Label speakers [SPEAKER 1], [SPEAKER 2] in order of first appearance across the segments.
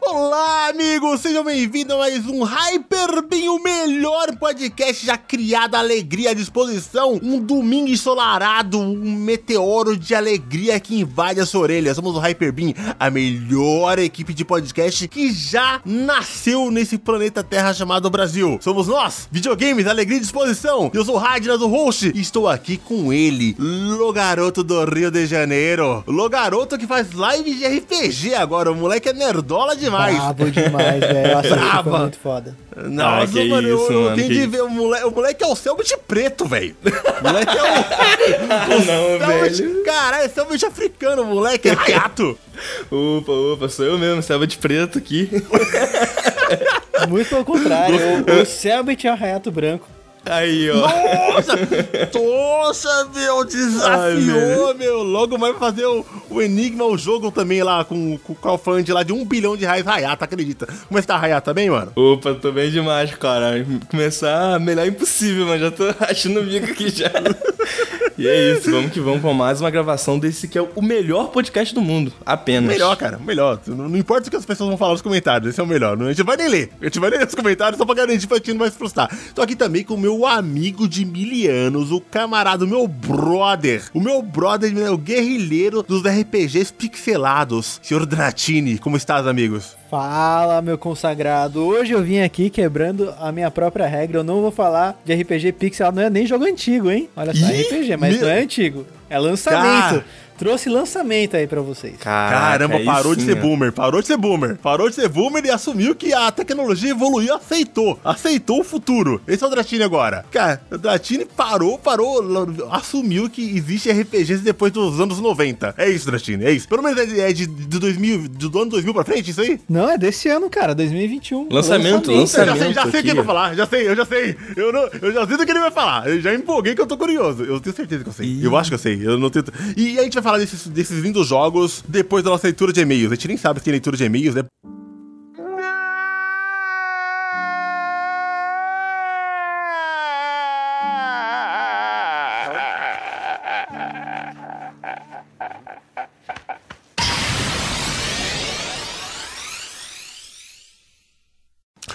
[SPEAKER 1] Olá, amigos! Sejam bem-vindos a mais um Hyper Beam, o melhor podcast já criado, alegria à disposição. Um domingo ensolarado, um meteoro de alegria que invade a sua orelha. Somos o Hyper Beam, a melhor equipe de podcast que já nasceu nesse planeta Terra chamado Brasil. Somos nós, videogames, alegria e disposição. Eu sou o Radnas, o host, e estou aqui com ele, Logaroto do Rio de Janeiro. Logaroto que faz live de RPG agora. O moleque é nerdola demais.
[SPEAKER 2] Brabo demais, velho. Foi muito foda.
[SPEAKER 1] Nossa,
[SPEAKER 3] Ah, que
[SPEAKER 1] mano, eu,
[SPEAKER 3] isso,
[SPEAKER 1] eu
[SPEAKER 3] mano,
[SPEAKER 1] tenho
[SPEAKER 3] que
[SPEAKER 1] de ver o moleque. O moleque é o Selbit preto, velho. O moleque é o.
[SPEAKER 3] não,
[SPEAKER 1] Selbit,
[SPEAKER 3] velho.
[SPEAKER 1] caralho, é Selbit africano, o moleque é rato.
[SPEAKER 3] Opa, opa, sou eu mesmo, selva de preto aqui.
[SPEAKER 2] Muito pelo contrário. o, o Selbit é o branco.
[SPEAKER 3] Aí, ó.
[SPEAKER 1] Nossa! Nossa, meu, desafiou,
[SPEAKER 3] Ai,
[SPEAKER 1] meu. Logo vai fazer o, o Enigma, o jogo também lá com, com o crowdfunding lá de um bilhão de reais. Hayata, acredita? Como é que tá Hayata bem, mano?
[SPEAKER 3] Opa, tô bem demais, cara. Começar melhor impossível, mas já tô achando o bico aqui já. E é isso, vamos que vamos com mais uma gravação desse que é o melhor podcast do mundo. Apenas.
[SPEAKER 1] Melhor, cara, melhor. Não, não importa o que as pessoas vão falar nos comentários, esse é o melhor. A gente vai nem ler. A gente vai nem ler os comentários só pra garantir pra gente não vai se frustrar. Tô aqui também com o meu amigo de mil anos, o camarada, o meu brother. O meu brother, o guerrilheiro dos RPGs pixelados. Senhor Dratini, como estás, amigos?
[SPEAKER 2] Fala, meu consagrado. Hoje eu vim aqui quebrando a minha própria regra. Eu não vou falar de RPG pixel, não é nem jogo antigo, hein? Olha só,
[SPEAKER 1] Ih,
[SPEAKER 2] RPG, mas
[SPEAKER 1] meu-
[SPEAKER 2] não é antigo. É lançamento.
[SPEAKER 1] Cara.
[SPEAKER 2] Trouxe lançamento aí pra vocês.
[SPEAKER 3] Caraca,
[SPEAKER 1] Caramba, parou de
[SPEAKER 3] sim,
[SPEAKER 1] ser boomer, parou de ser boomer. Parou de ser boomer e assumiu que a tecnologia evoluiu, aceitou. Aceitou o futuro. Esse é o Dratini agora. Cara, o Dratini parou, parou, assumiu que existe RPGs depois dos anos 90. É isso, Dratini, é isso. Pelo menos é de, é de, de 2000, do ano 2000 pra frente, isso aí?
[SPEAKER 2] Não, é desse ano, cara, 2021.
[SPEAKER 3] Lançamento,
[SPEAKER 1] Eu já sei,
[SPEAKER 3] lançamento.
[SPEAKER 1] já sei o que ele vai falar, já sei, eu já sei. Eu, não, eu já sei do que ele vai falar. Eu já empolguei que eu tô curioso. Eu tenho certeza que eu sei.
[SPEAKER 3] Ih.
[SPEAKER 1] Eu acho que eu sei. Eu não tento. E a gente vai falar desses, desses lindos jogos depois da nossa leitura de e-mails. A gente nem sabe se tem leitura de e-mails, né?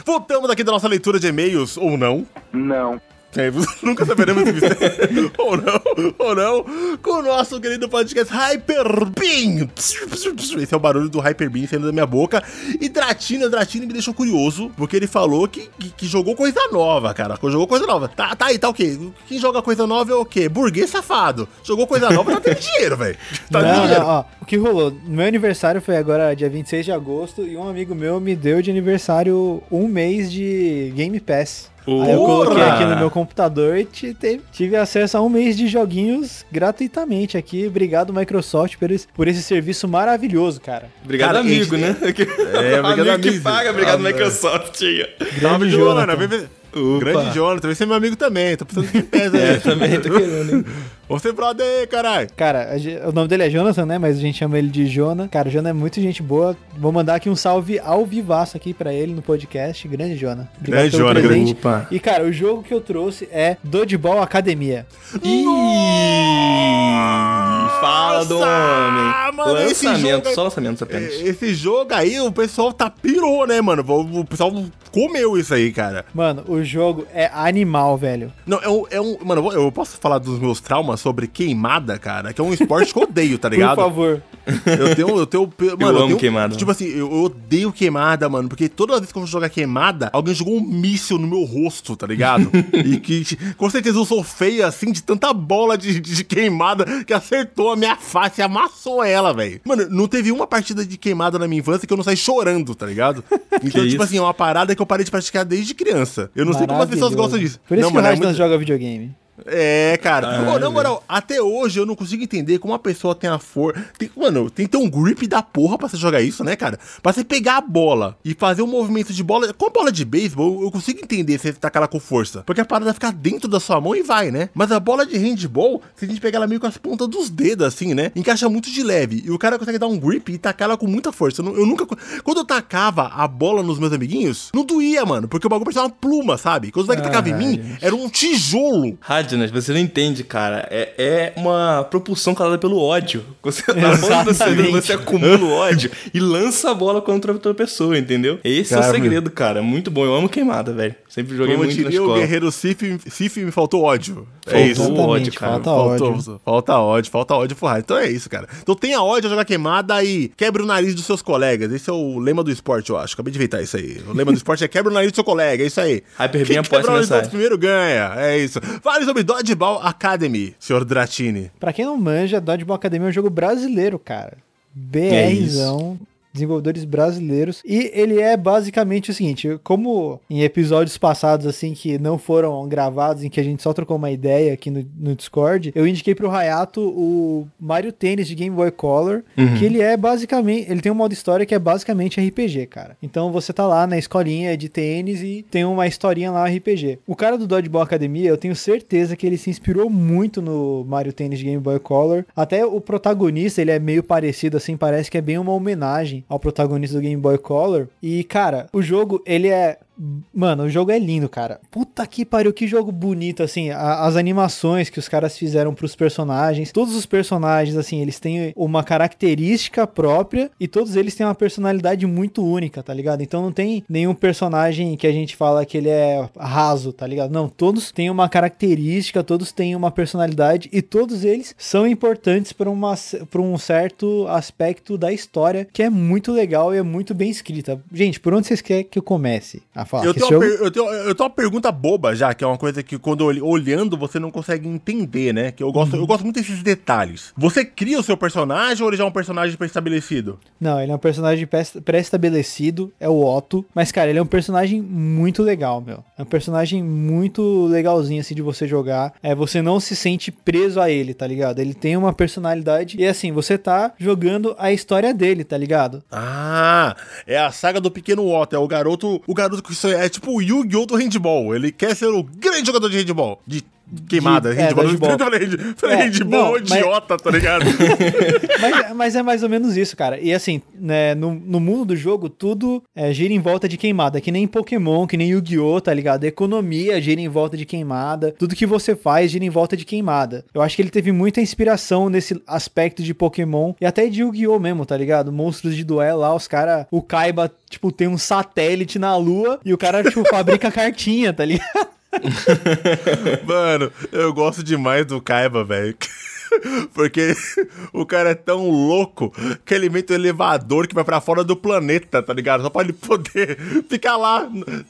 [SPEAKER 1] Voltamos aqui da nossa leitura de e-mails, ou não.
[SPEAKER 4] Não.
[SPEAKER 1] É, nunca saberemos se mistério. ou não, ou não, com o nosso querido podcast Hyper Beam. Esse é o barulho do Hyper Beam saindo da minha boca. E Dratini, o Dratini me deixou curioso, porque ele falou que, que, que jogou coisa nova, cara. Jogou coisa nova. Tá, tá aí, tá o quê? Quem joga coisa nova é o quê? Burguês safado. Jogou coisa nova, tá tendo dinheiro, velho. Tá tendo
[SPEAKER 2] não,
[SPEAKER 1] dinheiro.
[SPEAKER 2] não, ó, o que rolou? Meu aniversário foi agora dia 26 de agosto e um amigo meu me deu de aniversário um mês de Game Pass. Aí eu coloquei aqui no meu computador e te- te- tive acesso a um mês de joguinhos gratuitamente aqui. Obrigado, Microsoft, por esse, por esse serviço maravilhoso, cara.
[SPEAKER 3] Obrigado,
[SPEAKER 1] Cara,
[SPEAKER 3] amigo,
[SPEAKER 1] esse-
[SPEAKER 3] né?
[SPEAKER 1] É, obrigado,
[SPEAKER 3] amigo que
[SPEAKER 1] amigo.
[SPEAKER 3] paga, obrigado,
[SPEAKER 1] Ah,
[SPEAKER 3] Microsoft.
[SPEAKER 1] Salve,
[SPEAKER 2] Grande
[SPEAKER 1] Jonathan.
[SPEAKER 2] Jonathan.
[SPEAKER 1] Grande Jonathan. Vai ser meu amigo também. Tô precisando de pés aí.
[SPEAKER 3] É, também tô querendo, hein?
[SPEAKER 1] Você brother aí, caralho.
[SPEAKER 2] Cara, o nome dele é Jonathan, né? Mas a gente chama ele de Jona. Cara, o Jona é muito gente boa. Vou mandar aqui um salve ao vivaço aqui pra ele no podcast. Grande Jona. Obrigado
[SPEAKER 1] Grande
[SPEAKER 2] pelo
[SPEAKER 1] Jona,
[SPEAKER 2] presente.
[SPEAKER 3] Opa.
[SPEAKER 2] E, cara, o jogo que eu trouxe é Dodgeball Academia.
[SPEAKER 3] Ih, fala do homem.
[SPEAKER 1] mano,
[SPEAKER 3] lançamento,
[SPEAKER 1] jogo é-
[SPEAKER 3] só lançamentos apenas.
[SPEAKER 1] Esse jogo aí, o pessoal tá pirou, né, mano? O pessoal comeu isso aí, cara.
[SPEAKER 2] Mano, o jogo é animal, velho.
[SPEAKER 1] Não, é um. É um mano, eu eu posso falar dos meus traumas sobre queimada, cara? Que é um esporte que eu odeio, tá ligado?
[SPEAKER 2] Por favor.
[SPEAKER 1] Eu tenho. Eu tenho. Mano,
[SPEAKER 3] amo
[SPEAKER 1] tenho,
[SPEAKER 3] queimada.
[SPEAKER 1] Tipo assim, eu, eu odeio queimada, mano. Porque toda vez que eu vou jogar queimada, alguém jogou um míssil no meu rosto, tá ligado? e que com certeza eu sou feio assim de tanta bola de, de queimada que acertou a minha face e amassou ela, velho. Mano, não teve uma partida de queimada na minha infância que eu não saí chorando, tá ligado? Então, tipo
[SPEAKER 3] isso?
[SPEAKER 1] assim, é uma parada que eu parei de praticar desde criança. Eu não sei como as pessoas gostam disso.
[SPEAKER 2] Por isso
[SPEAKER 1] não,
[SPEAKER 2] que o
[SPEAKER 1] é muito-
[SPEAKER 2] joga videogame.
[SPEAKER 1] É, cara.
[SPEAKER 3] Ah,
[SPEAKER 1] Ô, na moral, até hoje eu não consigo entender como a pessoa tem a força. Mano, tem que ter um grip da porra pra você jogar isso, né, cara? Pra você pegar a bola e fazer um movimento de bola. Com a bola de beisebol, eu consigo entender se você tacar ela com força. Porque a parada fica dentro da sua mão e vai, né? Mas a bola de handball, se a gente pegar ela meio com as pontas dos dedos, assim, né? Encaixa muito de leve. E o cara consegue dar um grip e tacar ela com muita força. Eu, eu nunca. Quando eu tacava a bola nos meus amiguinhos, não doía, mano. Porque o bagulho parecia uma pluma, sabe? Quando o moleque tacava em mim, era um tijolo.
[SPEAKER 3] Adnas, você não entende, cara. É, é uma propulsão causada pelo ódio. Você, na você,
[SPEAKER 2] Exatamente.
[SPEAKER 3] você acumula o ódio e lança a bola contra outra pessoa, entendeu? Esse é
[SPEAKER 1] Cara,
[SPEAKER 3] o segredo, cara. Muito bom. Eu amo queimada, velho. Sempre joguei
[SPEAKER 1] Como
[SPEAKER 3] muito na
[SPEAKER 1] diria o
[SPEAKER 3] escola.
[SPEAKER 1] guerreiro Sif, Sif me faltou ódio. É isso.
[SPEAKER 3] Ódio, cara.
[SPEAKER 2] falta
[SPEAKER 1] Faltou,
[SPEAKER 2] ódio.
[SPEAKER 1] falta ódio, falta ódio forrar. Então é isso, cara. Então tenha ódio a jogar queimada e quebre o nariz dos seus colegas. Esse é o lema do esporte, eu acho. Acabei de inventar isso aí. O lema do esporte é quebra o nariz do seu colega, é isso aí.
[SPEAKER 3] Hyper
[SPEAKER 1] Quem quebrar o nariz do primeiro ganha. É isso. Fale sobre Dodgeball Academy, senhor Dratini.
[SPEAKER 2] Pra quem não manja, Dodgeball Academy é um jogo brasileiro, cara. BRzão. Desenvolvedores brasileiros. E ele é basicamente o seguinte: como em episódios passados, assim, que não foram gravados, em que a gente só trocou uma ideia aqui no, no Discord, eu indiquei pro Hayato o Mario Tennis de Game Boy Color, que ele é basicamente. Ele tem um modo história que é basicamente RPG, cara. Então você tá lá na escolinha de tênis e tem uma historinha lá RPG. O cara do Dodgeball Academia, eu tenho certeza que ele se inspirou muito no Mario Tennis de Game Boy Color. Até o protagonista, ele é meio parecido, assim, parece que é bem uma homenagem ao protagonista do Game Boy Color. E, cara, o jogo, ele é. Mano, o jogo é lindo, cara. Puta que pariu, que jogo bonito, assim. a- as animações que os caras fizeram pros personagens. Todos os personagens, assim, eles têm uma característica própria e todos eles têm uma personalidade muito única, tá ligado? Então não tem nenhum personagem que a gente fala que ele é raso, tá ligado? Não, todos têm uma característica, todos têm uma personalidade e todos eles são importantes para para um certo aspecto da história que é muito legal e é muito bem escrita. Gente, por onde vocês querem que eu comece a falar?
[SPEAKER 1] Eu tenho, per- eu, tenho, eu tenho uma pergunta boba já, que é uma coisa que quando olh- olhando você não consegue entender, né? Que eu gosto,
[SPEAKER 2] Uhum.
[SPEAKER 1] eu gosto muito desses detalhes. Você cria o seu personagem ou ele já é um personagem pré-estabelecido?
[SPEAKER 2] Não, ele é um personagem pré- pré-estabelecido, é o Otto. Mas, cara, ele é um personagem muito legal, meu. É um personagem muito legalzinho, assim, de você jogar. É, você não se sente preso a ele, tá ligado? Ele tem uma personalidade e, assim, você tá jogando a história dele, tá ligado?
[SPEAKER 1] Ah, é a saga do pequeno Otto. É o garoto. O garoto que isso é tipo o Yu-Gi-Oh! do handball. Ele quer ser o grande jogador de handball. De queimada,
[SPEAKER 2] De- é,
[SPEAKER 1] handball. Eu falei, falei
[SPEAKER 2] É,
[SPEAKER 1] handball
[SPEAKER 2] não, mas-
[SPEAKER 1] idiota, tá ligado?
[SPEAKER 2] mas, mas é mais ou menos isso, cara. E assim, né, no, no mundo do jogo, tudo é, gira em volta de queimada. Que nem Pokémon, que nem Yu-Gi-Oh!, tá ligado? A economia gira em volta de queimada. Tudo que você faz gira em volta de queimada. Eu acho que ele teve muita inspiração nesse aspecto de Pokémon e até de Yu-Gi-Oh! mesmo, tá ligado? Monstros de duelo lá, os caras. O Kaiba, tipo, tem um satélite na lua e o cara, tipo, fabrica cartinha, tá ligado?
[SPEAKER 1] Mano, eu gosto demais do Kaiba, velho. Porque o cara é tão louco que ele inventa um elevador que vai pra fora do planeta, tá ligado? Só pra ele poder ficar lá,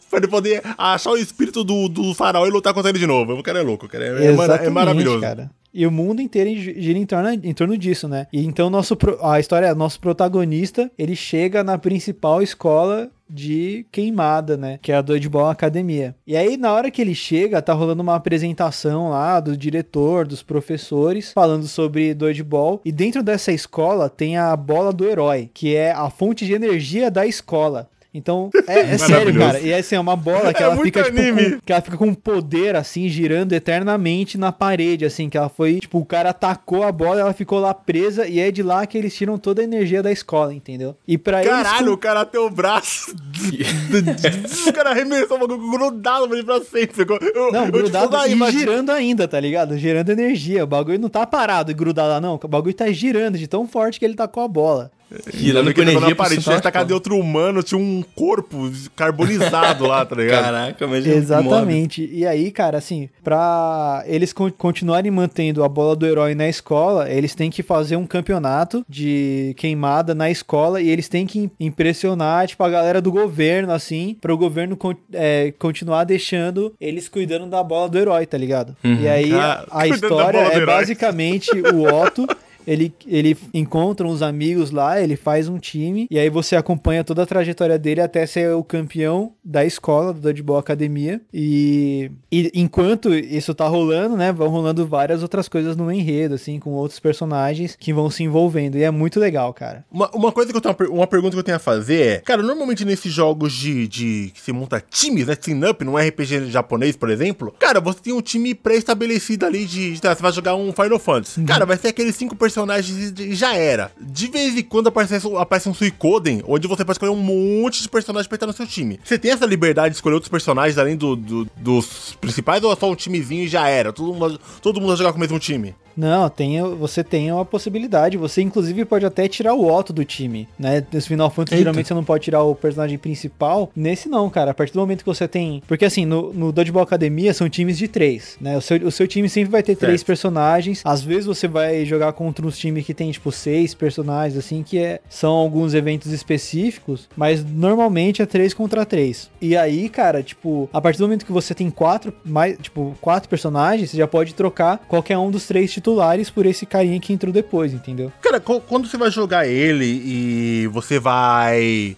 [SPEAKER 1] pra ele poder achar o espírito do, do faraó e lutar contra ele de novo. O cara é louco, cara. É, é é maravilhoso.
[SPEAKER 2] cara. E o mundo inteiro gira em torno, em torno disso, né? E então nosso, a história, nosso protagonista, ele chega na principal escola de queimada, né? Que é a Dodgeball Academia. E aí, na hora que ele chega, tá rolando uma apresentação lá do diretor, dos professores, falando sobre Dodgeball. E dentro dessa escola tem a bola do herói, que é a fonte de energia da escola. Então, é, é sério, cara. E assim, é uma bola que
[SPEAKER 1] É
[SPEAKER 2] ela fica, tipo, com, que ela fica com poder, assim, girando eternamente na parede, assim, que ela foi, tipo, o cara atacou a bola, ela ficou lá presa, e é de lá que eles tiram toda a energia da escola, entendeu? E pra
[SPEAKER 1] Caralho, o
[SPEAKER 2] eles...
[SPEAKER 1] cara tem o braço. o cara arremessou o bagulho grudado pra ele pra sempre. Eu,
[SPEAKER 2] Não,
[SPEAKER 1] eu,
[SPEAKER 2] grudado
[SPEAKER 1] tipo, daí,
[SPEAKER 2] e
[SPEAKER 1] imagina-
[SPEAKER 2] girando ainda, tá ligado? Girando energia. O bagulho não tá parado e grudado lá, não. O bagulho tá girando de tão forte que ele tacou a bola.
[SPEAKER 3] Girando com energia
[SPEAKER 1] na parede,
[SPEAKER 3] por
[SPEAKER 1] tinha
[SPEAKER 3] cima
[SPEAKER 1] tacado de outro humano, tinha um corpo carbonizado lá, tá ligado?
[SPEAKER 3] Caraca, mas é
[SPEAKER 2] Exatamente. E aí, cara, assim, pra eles con- continuarem mantendo a bola do herói na escola, eles têm que fazer um campeonato de queimada na escola e eles têm que im- impressionar, tipo, a galera do governo, assim, para o governo con- é, continuar deixando eles cuidando da bola do herói, tá ligado? E aí,
[SPEAKER 1] Cara,
[SPEAKER 2] a história é
[SPEAKER 1] herói.
[SPEAKER 2] basicamente o Otto. Ele, ele encontra uns amigos lá, ele faz um time, e aí você acompanha toda a trajetória dele até ser o campeão da escola, do Dodgeball Academia. E, e enquanto isso tá rolando, né, vão rolando várias outras coisas no enredo, assim, com outros personagens que vão se envolvendo. E é muito legal, cara.
[SPEAKER 1] Uma, uma coisa que eu tenho, uma uma pergunta que eu tenho a fazer é, cara, normalmente nesses jogos de, de que se monta times, né, team up, num RPG japonês, por exemplo, cara, você tem um time pré-estabelecido ali de, de- tá, você vai jogar um Final Fantasy. Cara, vai ser aqueles cinco personagens personagens e já era. De vez em quando aparece, aparece um Suicoden, onde você pode escolher um monte de personagens pra estar no seu time. Você tem essa liberdade de escolher outros personagens além do, do dos principais ou é só um timezinho e já era? Todo mundo, todo mundo vai jogar com o mesmo time?
[SPEAKER 2] Não, tem, você tem uma possibilidade. Você, inclusive, pode até tirar o Otto do time, né? Nesse Final Fantasy, Eita. geralmente você não pode tirar o personagem principal. Nesse não, cara. A partir do momento que você tem... Porque, assim, no, no Dodgeball Academia são times de três, né? O seu, o seu time sempre vai ter certo. três personagens. Às vezes você vai jogar contra uns times que tem, tipo, seis personagens, assim, que é, são alguns eventos específicos. Mas, normalmente, é três contra três. E aí, cara, tipo, a partir do momento que você tem quatro, mais, tipo, quatro personagens, você já pode trocar qualquer um dos três titulares titulares por esse carinha que entrou depois, entendeu?
[SPEAKER 1] Cara, quando você vai jogar ele e você vai.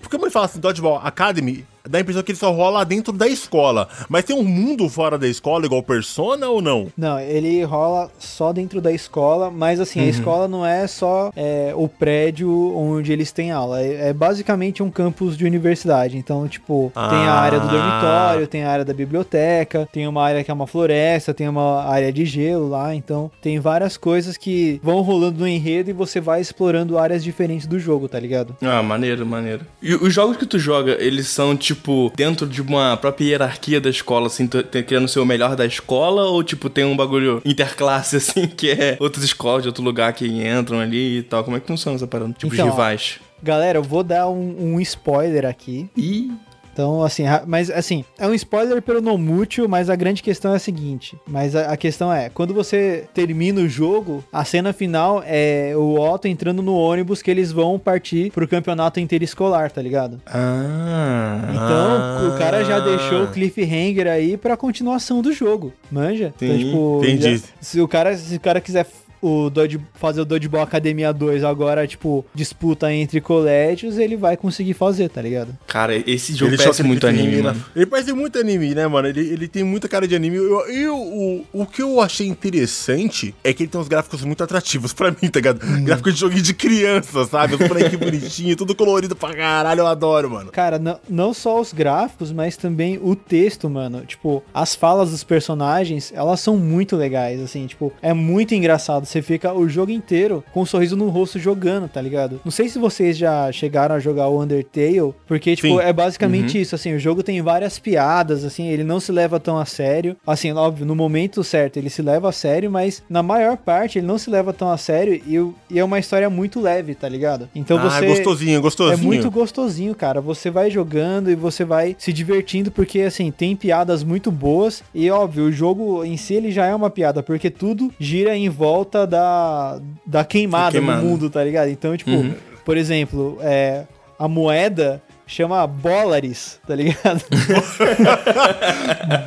[SPEAKER 1] Porque como ele fala assim, Dodgeball Academy, dá a impressão que ele só rola dentro da escola. Mas tem um mundo fora da escola, igual Persona ou não?
[SPEAKER 2] Não, ele rola só dentro da escola, mas assim, uhum. a escola não é só é, o prédio onde eles têm aula. É, é, basicamente um campus de universidade. Então, tipo, ah. tem a área do dormitório, tem a área da biblioteca, tem uma área que é uma floresta, tem uma área de gelo lá. Então, tem várias coisas que vão rolando no enredo e você vai explorando áreas diferentes do jogo, tá ligado?
[SPEAKER 3] Ah, maneiro, maneiro. E os jogos que tu joga, eles são tipo tipo, dentro de uma própria hierarquia da escola, assim, querendo ser o melhor da escola, ou, tipo, tem um bagulho interclasse, assim, que é outras escolas de outro lugar que entram ali e tal? Como é que funciona essa parada? Tipo, então, rivais.
[SPEAKER 2] Galera, eu vou dar um, um spoiler aqui.
[SPEAKER 3] Ih.
[SPEAKER 2] Então, assim, mas assim, é um spoiler pelo não mútil, mas a grande questão é a seguinte. Mas a, a, questão é, quando você termina o jogo, a cena final é o Otto entrando no ônibus que eles vão partir pro campeonato interescolar, tá ligado?
[SPEAKER 3] Ah.
[SPEAKER 2] Então, ah, o cara já deixou o cliffhanger aí pra continuação do jogo, manja?
[SPEAKER 1] Sim, então, tipo, entendi.
[SPEAKER 2] Já, se o cara, se o cara quiser o Dodge, fazer o Dodgeball Academia 2 agora, tipo, disputa entre colégios, ele vai conseguir fazer, tá ligado?
[SPEAKER 3] Cara, esse jogo ele parece muito anime,
[SPEAKER 1] mano. Ele parece muito anime, né, mano? Ele, ele tem muita cara de anime. E o, o que eu achei interessante é que ele tem uns gráficos muito atrativos pra mim, tá ligado? Hum. Gráficos de joguinho de criança, sabe? Os bonequinhos bonitinhos, tudo colorido pra caralho, eu adoro, mano.
[SPEAKER 2] Cara, não, não só os gráficos, mas também o texto, mano. Tipo, as falas dos personagens, elas são muito legais, assim, tipo, é muito engraçado você fica o jogo inteiro com um sorriso no rosto jogando, tá ligado? Não sei se vocês já chegaram a jogar o Undertale, porque, tipo, Sim. é basicamente uhum. isso, assim, o jogo tem várias piadas, assim, ele não se leva tão a sério. Assim, óbvio, no momento certo ele se leva a sério, mas na maior parte ele não se leva tão a sério e, e é uma história muito leve, tá ligado? Então ah, você.
[SPEAKER 1] É gostosinho, gostosinho.
[SPEAKER 2] É muito gostosinho, cara. Você vai jogando e você vai se divertindo, porque, assim, tem piadas muito boas e, óbvio, o jogo em si ele já é uma piada, porque tudo gira em volta da, da queimada, queimada. no mundo, tá ligado? Então, tipo, uhum. por exemplo, é, a moeda chama Bolares, tá ligado?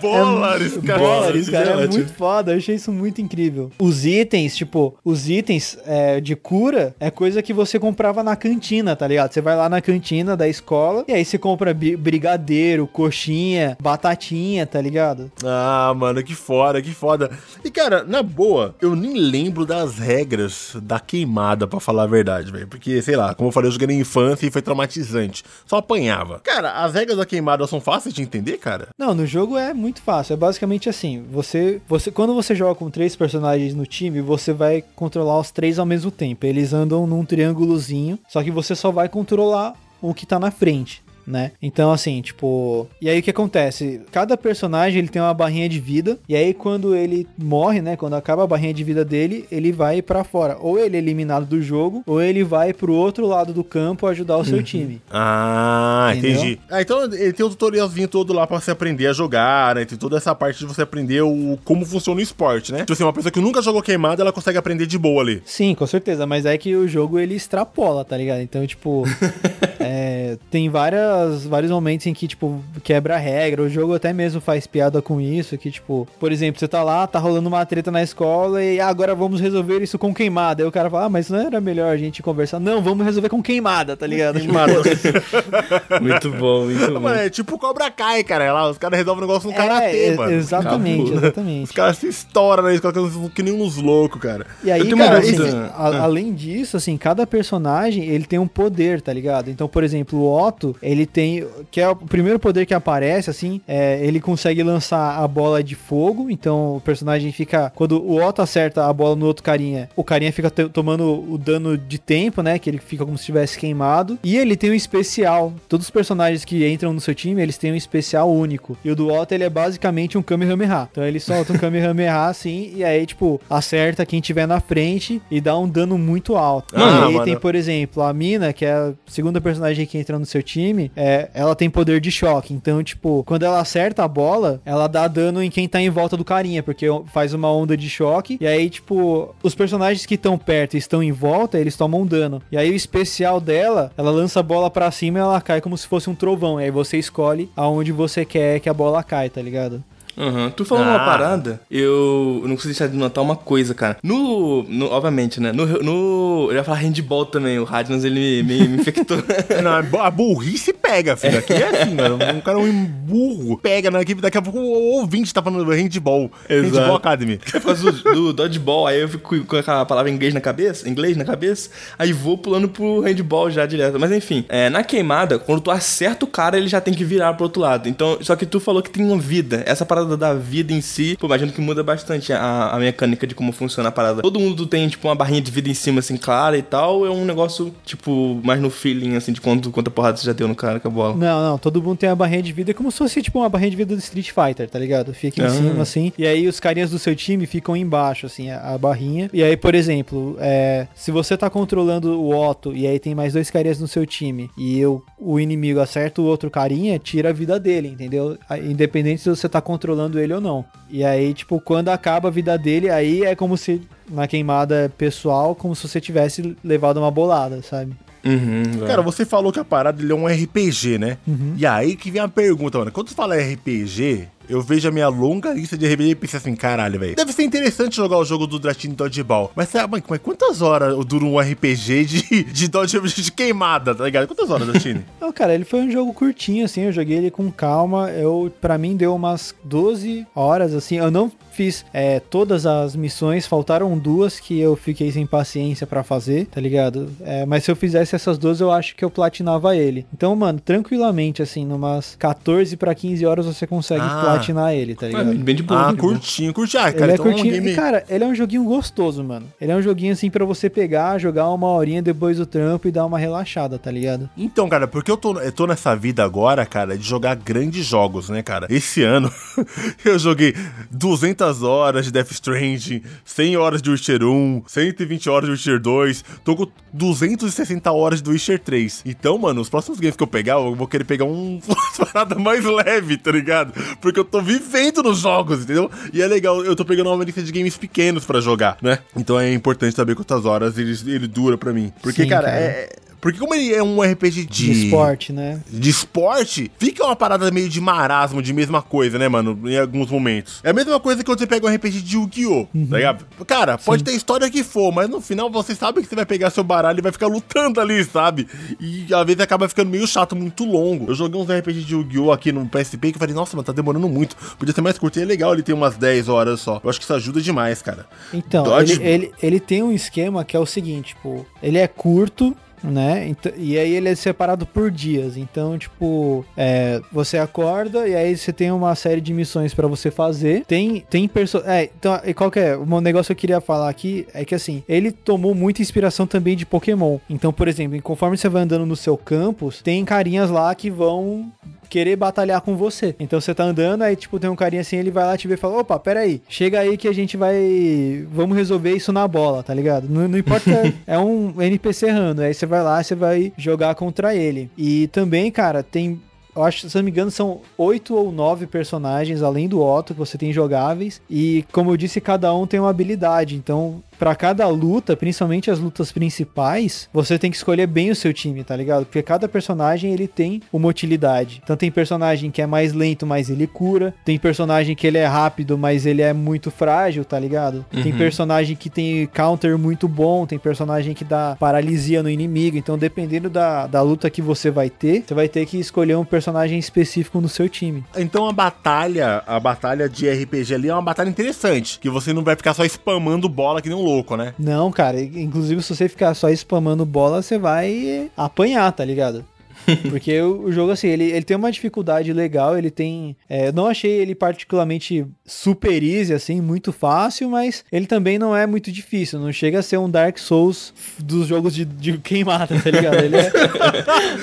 [SPEAKER 1] Bolares,
[SPEAKER 2] é, cara. Bolares, cara, é muito foda. Eu achei isso muito incrível. Os itens, tipo, os itens é, de cura é coisa que você comprava na cantina, tá ligado? Você vai lá na cantina da escola e aí você compra brigadeiro, coxinha, batatinha, tá ligado?
[SPEAKER 1] Ah, mano, que foda, que foda. E, cara, na boa, eu nem lembro das regras da queimada, para falar a verdade, velho. Porque, sei lá, como eu falei, eu joguei na infância e foi traumatizante. Só apanhava. Cara, as regras da queimada são fáceis de entender, cara?
[SPEAKER 2] Não, no jogo é muito fácil. É basicamente assim: você, você, quando você joga com três personagens no time, você vai controlar os três ao mesmo tempo. Eles andam num triângulozinho, só que você só vai controlar o que tá na frente né? Então, assim, tipo. E aí o que acontece? Cada personagem ele tem uma barrinha de vida. E aí, quando ele morre, né? Quando acaba a barrinha de vida dele, ele vai para fora. Ou ele é eliminado do jogo, ou ele vai pro outro lado do campo ajudar o seu uhum. time.
[SPEAKER 1] Ah, Entendeu? entendi. Ah, então ele tem um tutorialzinho todo lá pra você aprender a jogar, né? Tem toda essa parte de você aprender o, como funciona o esporte, né? Tipo assim, uma pessoa que nunca jogou queimada, ela consegue aprender de boa ali.
[SPEAKER 2] Sim, com certeza. Mas é que o jogo ele extrapola, tá ligado? Então, tipo. é, tem várias várias, vários momentos em que, tipo, quebra a regra. O jogo até mesmo faz piada com isso, que, tipo, por exemplo, você tá lá, tá rolando uma treta na escola e ah, agora vamos resolver isso com queimada. Aí o cara fala, ah, mas não era melhor a gente conversar? Não, vamos resolver com queimada, tá ligado? Queimada.
[SPEAKER 3] muito bom, muito bom.
[SPEAKER 1] Mano, é tipo Cobra Cai, cara. Lá, os caras resolvem o negócio no é, karatê, mano.
[SPEAKER 2] Exatamente, exatamente. Os
[SPEAKER 1] caras se estouram na escola que nem uns loucos, cara.
[SPEAKER 2] E aí, cara, assim, a, além disso, assim, cada personagem, ele tem um poder, tá ligado? Então, por exemplo, do Otto, ele tem. Que é o primeiro poder que aparece, assim. É, ele consegue lançar a bola de fogo. Então o personagem fica. Quando o Otto acerta a bola no outro carinha, o carinha fica tomando o dano de tempo, né? Que ele fica como se tivesse queimado. E ele tem um especial. Todos os personagens que entram no seu time, eles têm um especial único. E o do Otto, ele é basicamente um Kamehameha. Então ele solta um Kamehameha assim. E aí, tipo, acerta quem tiver na frente e dá um dano muito alto. Ah, e aí mano. tem, por exemplo, a Mina, que é a segunda personagem que entra no seu time, é, ela tem poder de choque. Então, tipo, quando ela acerta a bola, ela dá dano em quem tá em volta do carinha, porque faz uma onda de choque. E aí, tipo, os personagens que estão perto e estão em volta, eles tomam dano. E aí o especial dela, ela lança a bola para cima e ela cai como se fosse um trovão. E aí você escolhe aonde você quer que a bola cai, tá ligado?
[SPEAKER 3] Uhum. Tu falou ah. uma parada, eu não consigo deixar de notar uma coisa, cara. No. no obviamente, né? No, no. Eu ia falar handball também, o Radnas ele me, me, me infectou.
[SPEAKER 1] não, a burrice pega, filho. Aqui é assim, mano. Um cara um burro pega na equipe. Daqui a pouco o ouvinte tá falando handball. Exato. Handball Academy.
[SPEAKER 3] Eu faço do, do dodgeball, aí eu fico com aquela palavra inglês na cabeça, inglês na cabeça, aí vou pulando pro handball já direto. Mas enfim, é, na queimada, quando tu acerta o cara, ele já tem que virar pro outro lado. Então, só que tu falou que tem uma vida. Essa parada parada da vida em si, pô, imagino que muda bastante a, a mecânica de como funciona a parada. Todo mundo tem, tipo, uma barrinha de vida em cima, assim, clara e tal, é um negócio, tipo, mais no feeling, assim, de quanto, quanta porrada você já deu no cara com a bola.
[SPEAKER 2] Não, não, todo mundo tem uma barrinha de vida como se fosse, tipo, uma barrinha de vida do Street Fighter, tá ligado? Fica em ah. cima, assim, e aí os carinhas do seu time ficam embaixo, assim, a, a barrinha. E aí, por exemplo, é, se você tá controlando o Otto e aí tem mais dois carinhas no seu time e eu, o inimigo acerta o outro carinha, tira a vida dele, entendeu? Independente se você tá controlando ele ou não. E aí, tipo, quando acaba a vida dele, aí é como se na queimada pessoal, como se você tivesse levado uma bolada, sabe?
[SPEAKER 1] Uhum, Cara, você falou que a parada ele é um RPG, né? Uhum. E aí que vem a pergunta, mano. Quando você fala RPG, eu vejo a minha longa lista de RPG e penso assim, caralho, velho. Deve ser interessante jogar o jogo do Dratini Dodgeball. Mas, mas, mas quantas horas dura um RPG de, de Dodgeball de queimada, tá ligado? Quantas horas, Dratini?
[SPEAKER 2] Não, cara, ele foi um jogo curtinho, assim. Eu joguei ele com calma. Eu, pra mim, deu umas 12 horas, assim. Eu não fiz é, todas as missões, faltaram duas que eu fiquei sem paciência para fazer, tá ligado? É, mas se eu fizesse essas duas, eu acho que eu platinava ele. Então, mano, tranquilamente, assim, numas 14 para 15 horas você consegue ah. platinar ele, tá ligado?
[SPEAKER 1] bem de boa. Ah, curtinho, curtinho. Ah, cara,
[SPEAKER 2] ele é então é curtinho. Um game... E, cara, ele é um joguinho gostoso, mano. Ele é um joguinho, assim, para você pegar, jogar uma horinha depois do trampo e dar uma relaxada, tá ligado?
[SPEAKER 1] Então, cara, porque eu tô, eu tô nessa vida agora, cara, de jogar grandes jogos, né, cara? Esse ano eu joguei 200 200 horas de Death Stranding, 100 horas de Witcher 1, 120 horas de Witcher 2, tô com 260 horas do Witcher 3. Então, mano, os próximos games que eu pegar, eu vou querer pegar um parada mais leve, tá ligado? Porque eu tô vivendo nos jogos, entendeu? E é legal, eu tô pegando uma lista de games pequenos para jogar, né? Então é importante saber quantas horas ele, ele dura para mim. Porque, Sim, cara, cara, é porque como ele é um RPG de...
[SPEAKER 2] De esporte, né?
[SPEAKER 1] De esporte, fica uma parada meio de marasmo, de mesma coisa, né, mano? Em alguns momentos. É a mesma coisa que quando você pega um RPG de Yu-Gi-Oh! Uhum. Tá ligado? Cara, Sim. pode ter história que for, mas no final você sabe que você vai pegar seu baralho e vai ficar lutando ali, sabe? E às vezes acaba ficando meio chato, muito longo. Eu joguei uns RPG de Yu-Gi-Oh! aqui no PSP que eu falei, nossa, mano, tá demorando muito. Podia ser mais curto e é legal ele tem umas 10 horas só. Eu acho que isso ajuda demais, cara.
[SPEAKER 2] Então, Dodge... ele, ele, ele tem um esquema que é o seguinte, tipo, ele é curto, né? E aí ele é separado por dias. Então, tipo, é, você acorda e aí você tem uma série de missões para você fazer. Tem tem pessoas, é, então, e qual que é? Um negócio que eu queria falar aqui é que assim, ele tomou muita inspiração também de Pokémon. Então, por exemplo, conforme você vai andando no seu campus, tem carinhas lá que vão querer batalhar com você. Então você tá andando, aí tipo, tem um carinha assim, ele vai lá te ver e fala: opa, peraí, chega aí que a gente vai. Vamos resolver isso na bola, tá ligado? Não, não importa, é um NPC errando. Aí você vai lá, você vai jogar contra ele. E também, cara, tem eu acho, se não me engano, são oito ou nove personagens, além do Otto, que você tem jogáveis. E, como eu disse, cada um tem uma habilidade. Então, para cada luta, principalmente as lutas principais, você tem que escolher bem o seu time, tá ligado? Porque cada personagem ele tem uma utilidade. Então tem personagem que é mais lento, mas ele cura. Tem personagem que ele é rápido, mas ele é muito frágil, tá ligado? Uhum. Tem personagem que tem counter muito bom, tem personagem que dá paralisia no inimigo. Então dependendo da, da luta que você vai ter, você vai ter que escolher um personagem específico no seu time.
[SPEAKER 1] Então a batalha, a batalha de RPG ali é uma batalha interessante, que você não vai ficar só spamando bola que nem um louco, né?
[SPEAKER 2] Não, cara. Inclusive, se você ficar só spamando bola, você vai apanhar, tá ligado? Porque o, o, jogo, assim, ele, ele tem uma dificuldade legal, ele tem. É, não achei ele particularmente super easy, assim, muito fácil, mas ele também não é muito difícil. Não chega a ser um Dark Souls dos jogos de, de quem mata, tá ligado? Ele é.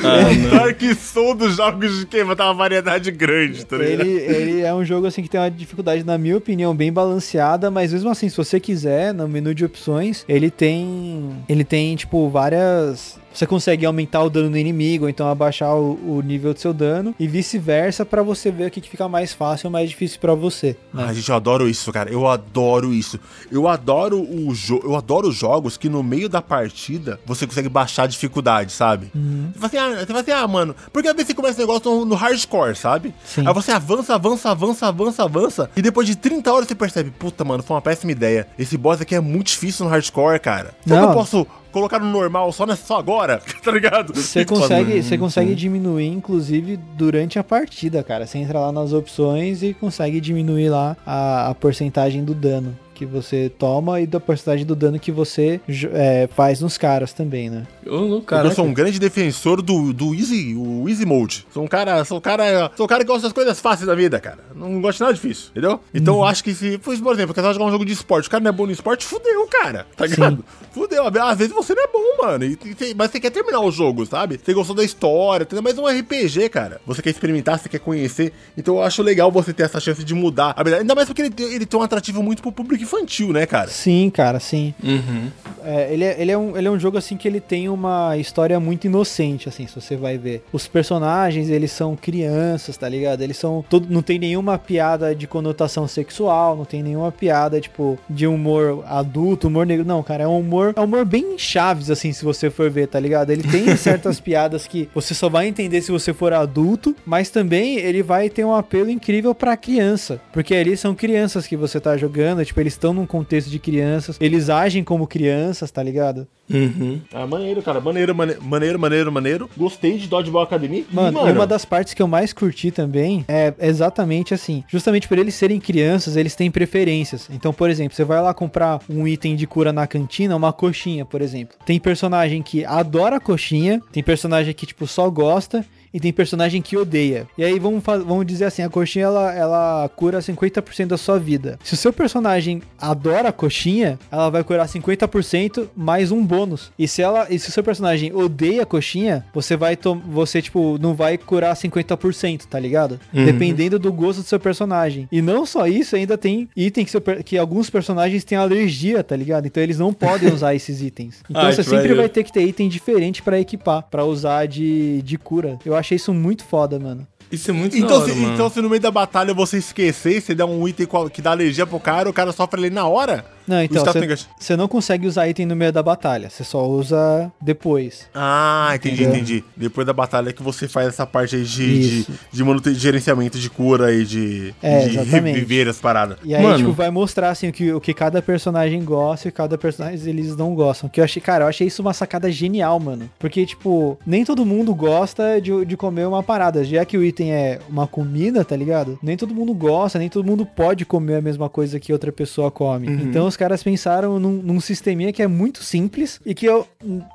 [SPEAKER 1] ah, Dark Souls dos jogos de quem mata uma variedade grande, tá ligado?
[SPEAKER 2] Ele, ele é um jogo, assim, que tem uma dificuldade, na minha opinião, bem balanceada, mas mesmo assim, se você quiser, no menu de opções, ele tem. Ele tem, tipo, várias você consegue aumentar o dano do inimigo, ou então abaixar o, o nível do seu dano, e vice-versa para você ver o que, que fica mais fácil ou mais difícil para você.
[SPEAKER 1] Né? Ah, gente, eu adoro isso, cara. Eu adoro isso. Eu adoro o jo eu adoro jogos que no meio da partida você consegue baixar a dificuldade, sabe? Uhum. Você, fala assim, ah, você fala assim, ah, mano, porque às vezes você começa negócio no, no hardcore, sabe? Sim. Aí você avança, avança, avança, avança, avança, e depois de 30 horas você percebe, puta, mano, foi uma péssima ideia. Esse boss aqui é muito difícil no hardcore, cara. Será que eu posso colocar no normal só, nessa, só agora, tá ligado?
[SPEAKER 2] Você consegue, você consegue diminuir, inclusive, durante a partida, cara. Você entra lá nas opções e consegue diminuir lá a, a porcentagem do dano que você toma e da porcentagem do dano que você é, faz nos caras também, né?
[SPEAKER 1] Eu, eu sou um grande defensor do, do Easy, o Easy Mode. Sou um cara, sou um cara, sou um cara que gosta das coisas fáceis da vida, cara. Não gosto de nada difícil, entendeu? Então uhum. eu acho que se, por exemplo, você vai jogar um jogo de esporte, o cara não é bom no esporte, fudeu, cara. Tá ligado? Sim. Fudeu. Às vezes você não é bom, mano. E, e, mas você quer terminar o jogo, sabe? Você gostou da história, entendeu? Mas é um RPG, cara. Você quer experimentar, você quer conhecer. Então eu acho legal você ter essa chance de mudar. Ainda mais porque ele, ele tem um atrativo muito pro público infantil, né, cara?
[SPEAKER 2] Sim, cara, sim. Uhum. É, ele, é, ele, é um, ele é um jogo, assim, que ele tem uma história muito inocente, assim, se você vai ver. Os personagens, eles são crianças, tá ligado? Eles são... Todo, não tem nenhuma piada de conotação sexual, não tem nenhuma piada, tipo, de humor adulto, humor negro. Não, cara, é um humor... É um humor bem chaves, assim, se você for ver, tá ligado? Ele tem certas piadas que você só vai entender se você for adulto, mas também ele vai ter um apelo incrível pra criança. Porque ali são crianças que você tá jogando, tipo, eles estão num contexto de crianças, eles agem como crianças, tá ligado?
[SPEAKER 1] Uhum. Ah, maneiro, cara. Maneiro, maneiro, maneiro, maneiro. Gostei de Dodgeball Academy.
[SPEAKER 2] Mano, mano, uma das partes que eu mais curti também é exatamente assim. Justamente por eles serem crianças, eles têm preferências. Então, por exemplo, você vai lá comprar um item de cura na cantina, uma coxinha, por exemplo. Tem personagem que adora coxinha, tem personagem que, tipo, só gosta e tem personagem que odeia. E aí vamos, vamos dizer assim, a coxinha ela, ela cura 50% da sua vida. Se o seu personagem adora a coxinha, ela vai curar 50% mais um bônus. E se ela, e se o seu personagem odeia a coxinha, você vai você tipo não vai curar 50%, tá ligado? Uhum. Dependendo do gosto do seu personagem. E não só isso, ainda tem itens que, que alguns personagens têm alergia, tá ligado? Então eles não podem usar esses itens. Então Ai, você sempre vai ter que ter item diferente para equipar, para usar de, de cura. Eu achei isso muito foda, mano.
[SPEAKER 3] Isso é muito
[SPEAKER 1] então,
[SPEAKER 3] hora,
[SPEAKER 1] se, então, se no meio da batalha você esquecer, você der um item que dá alergia pro cara, o cara sofre ali na hora?
[SPEAKER 2] Não, então, você não consegue usar item no meio da batalha, você só usa depois.
[SPEAKER 1] Ah, entendi, Entendeu? entendi. Depois da batalha é que você faz essa parte aí de, de, de, de, gerenciamento de cura e de,
[SPEAKER 2] é,
[SPEAKER 1] de
[SPEAKER 2] reviver
[SPEAKER 1] as paradas.
[SPEAKER 2] E aí, Mano. tipo, vai mostrar, assim, o que, o que cada personagem gosta e cada personagem eles não gostam. Que eu achei, cara, eu achei isso uma sacada genial, mano. Porque, tipo, nem todo mundo gosta de, de comer uma parada. Já que o item é uma comida, tá ligado? Nem todo mundo gosta, nem todo mundo pode comer a mesma coisa que outra pessoa come. Uhum. Então, os caras pensaram num, num sisteminha que é muito simples e que eu,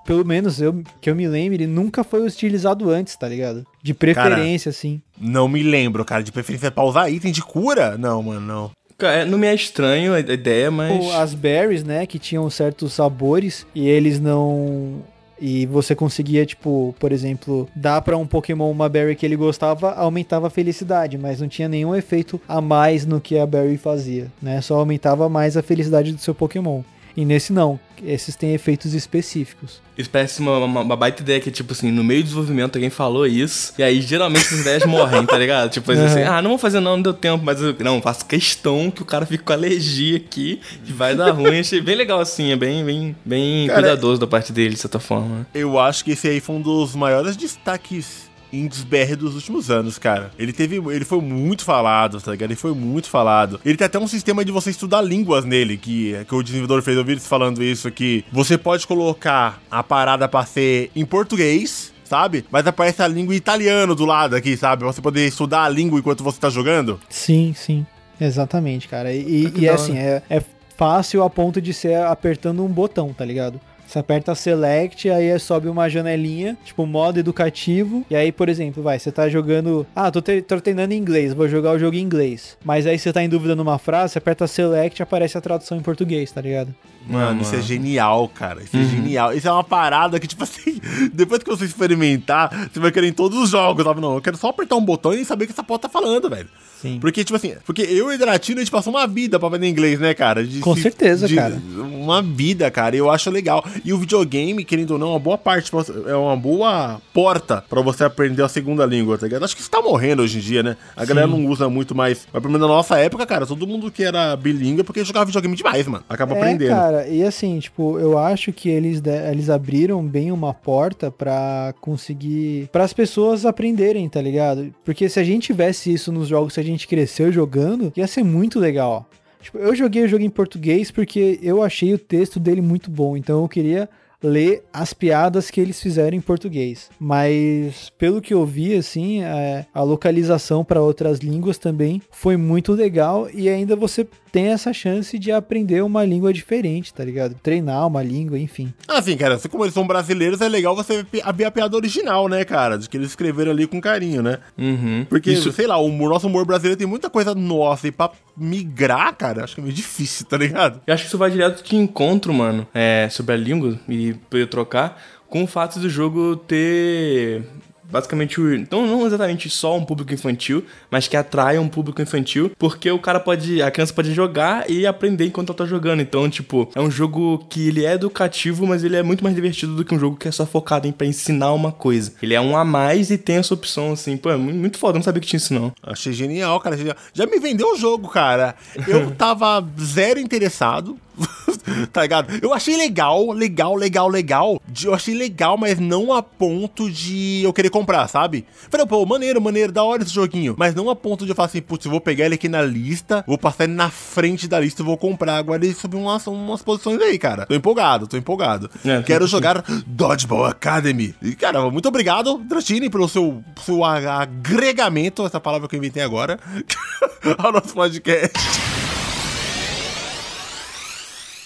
[SPEAKER 2] pelo menos eu que eu me lembro, ele nunca foi utilizado antes, tá ligado? De preferência, cara, assim.
[SPEAKER 1] Não me lembro, cara. De preferência pra usar item de cura? Não, mano, não.
[SPEAKER 3] É, não me é estranho a ideia, mas.
[SPEAKER 2] As berries, né, que tinham certos sabores e eles não e você conseguia, tipo, por exemplo, dar para um Pokémon uma berry que ele gostava, aumentava a felicidade, mas não tinha nenhum efeito a mais no que a berry fazia, né? Só aumentava mais a felicidade do seu Pokémon. E nesse não, esses têm efeitos específicos.
[SPEAKER 3] Isso parece uma, uma, uma, baita ideia que, tipo assim, no meio do desenvolvimento alguém falou isso, e aí geralmente essas ideias morrem, tá ligado? Tipo uhum. assim, ah, não vou fazer não, não deu tempo, mas eu, não, faço questão que o cara fique com alergia aqui, e vai dar ruim. Achei bem legal assim, é bem, bem, bem cara, cuidadoso da parte dele, de certa forma.
[SPEAKER 1] Eu acho que esse aí foi um dos maiores destaques indies BR dos últimos anos, cara. Ele teve. Ele foi muito falado, tá ligado? Ele foi muito falado. Ele tem até um sistema de você estudar línguas nele, que, que o desenvolvedor fez ouvir falando isso aqui. Você pode colocar a parada pra ser em português. Sabe? Mas aparece a língua italiano do lado aqui, sabe? Você poder estudar a língua enquanto você tá jogando.
[SPEAKER 2] Sim, sim. Exatamente, cara. E, e é assim, é, é fácil a ponto de ser apertando um botão, tá ligado? Você aperta Select, aí sobe uma janelinha, tipo modo educativo. E aí, por exemplo, vai, você tá jogando. Ah, tô, te, tô treinando em inglês, vou jogar o jogo em inglês. Mas aí você tá em dúvida numa frase, você aperta Select e aparece a tradução em português, tá ligado?
[SPEAKER 1] Mano, isso é genial, cara. Isso é uhum. é genial. Isso é uma parada que, tipo assim, depois que você experimentar, você vai querer em todos os jogos, sabe? Não, eu quero só apertar um botão e saber o que essa porta tá falando, velho. Sim. Porque, tipo assim, porque eu e Dratino, a gente passou uma vida pra aprender inglês, né, cara?
[SPEAKER 2] De, Com certeza,
[SPEAKER 1] de,
[SPEAKER 2] cara.
[SPEAKER 1] Uma vida, cara. Eu acho legal. E o videogame, querendo ou não, é uma boa parte, é uma boa porta pra você aprender a segunda língua, tá ligado? Acho que isso tá morrendo hoje em dia, né? A Sim. galera não usa muito mais. Mas pelo menos na nossa época, cara, todo mundo que era bilíngue porque jogava videogame demais, mano. Acaba é, aprendendo.
[SPEAKER 2] Cara, e assim, tipo, eu acho que eles, eles abriram bem uma porta pra conseguir. para as pessoas aprenderem, tá ligado? Porque se a gente tivesse isso nos jogos, se a gente gente cresceu jogando, ia ser muito legal. Tipo, eu joguei o jogo em português porque eu achei o texto dele muito bom, então eu queria ler as piadas que eles fizeram em português. Mas pelo que eu vi, assim, é, a localização para outras línguas também foi muito legal e ainda você tem essa chance de aprender uma língua diferente, tá ligado? Treinar uma língua, enfim.
[SPEAKER 1] Ah, sim, cara. Assim como eles são brasileiros, é legal você ver a piada original, né, cara? De que eles escreveram ali com carinho, né?
[SPEAKER 3] Uhum.
[SPEAKER 1] Porque, Isso... sei lá, o nosso humor brasileiro tem muita coisa nossa e pra migrar, cara, acho que é meio difícil, tá ligado?
[SPEAKER 3] Eu acho que isso vai direto de encontro, mano, é, sobre a língua e poder trocar com o fato do jogo ter basicamente então não exatamente só um público infantil, mas que atrai um público infantil, porque o cara pode, a criança pode jogar e aprender enquanto ela tá jogando. Então, tipo, é um jogo que ele é educativo, mas ele é muito mais divertido do que um jogo que é só focado em para ensinar uma coisa. Ele é um a mais e tem essa opção assim, pô, é muito foda, não sabia que tinha isso não.
[SPEAKER 1] Achei genial, cara, já me vendeu o jogo, cara. Eu tava zero interessado tá ligado? Eu achei legal, legal, legal, legal. Eu achei legal, mas não a ponto de eu querer comprar, sabe? Falei, pô, maneiro, maneiro, da hora esse joguinho. Mas não a ponto de eu falar assim, putz, eu vou pegar ele aqui na lista, vou passar ele na frente da lista e vou comprar. Agora ele subiu umas, umas posições aí, cara. Tô empolgado, tô empolgado. É, Quero jogar Dodgeball Academy. E, cara, muito obrigado, Dratini, pelo seu, seu agregamento, essa palavra que eu inventei agora, ao nosso podcast.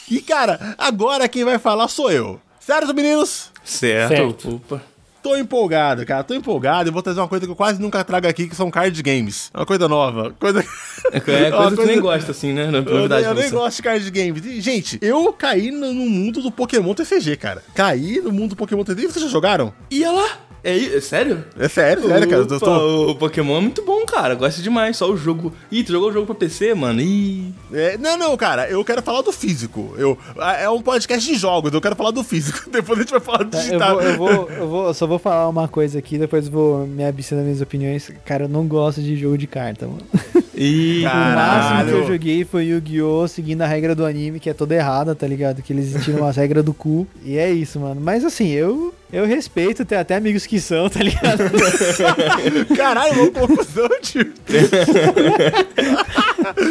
[SPEAKER 1] E, cara, agora quem vai falar sou eu. Certo, meninos?
[SPEAKER 3] Certo. certo. Opa.
[SPEAKER 1] Tô empolgado, cara. Tô empolgado. e vou trazer uma coisa que eu quase nunca trago aqui, que são card games. Uma coisa nova. Coisa...
[SPEAKER 3] É, é coisa que tu nem gosta, assim, né?
[SPEAKER 1] Na eu, eu nem gosto de card games. gente, eu caí no, no mundo do Pokémon TCG, cara. Caí no mundo do Pokémon TCG. Vocês já jogaram?
[SPEAKER 3] Ia lá. É, é sério?
[SPEAKER 1] É sério, sério, cara.
[SPEAKER 3] Opa, tô... O Pokémon é muito bom, cara. Gosto demais. Só o jogo. Ih, tu jogou o jogo pra PC, mano? Ih.
[SPEAKER 1] É, não, não, cara. Eu quero falar do físico. Eu, é um podcast de jogos. Eu quero falar do físico. Depois a gente vai falar do
[SPEAKER 2] digital. É, eu, vou, eu, vou, eu, vou, eu só vou falar uma coisa aqui. Depois vou me abster das minhas opiniões. Cara, eu não gosto de jogo de carta, mano.
[SPEAKER 3] E
[SPEAKER 2] o máximo que eu joguei foi Yu-Gi-Oh! seguindo a regra do anime, que é toda errada, tá ligado? Que eles tiram as regras do cu. E é isso, mano. Mas assim, eu eu respeito, tem até amigos que são, tá ligado?
[SPEAKER 1] Caralho, uma confusão, tio.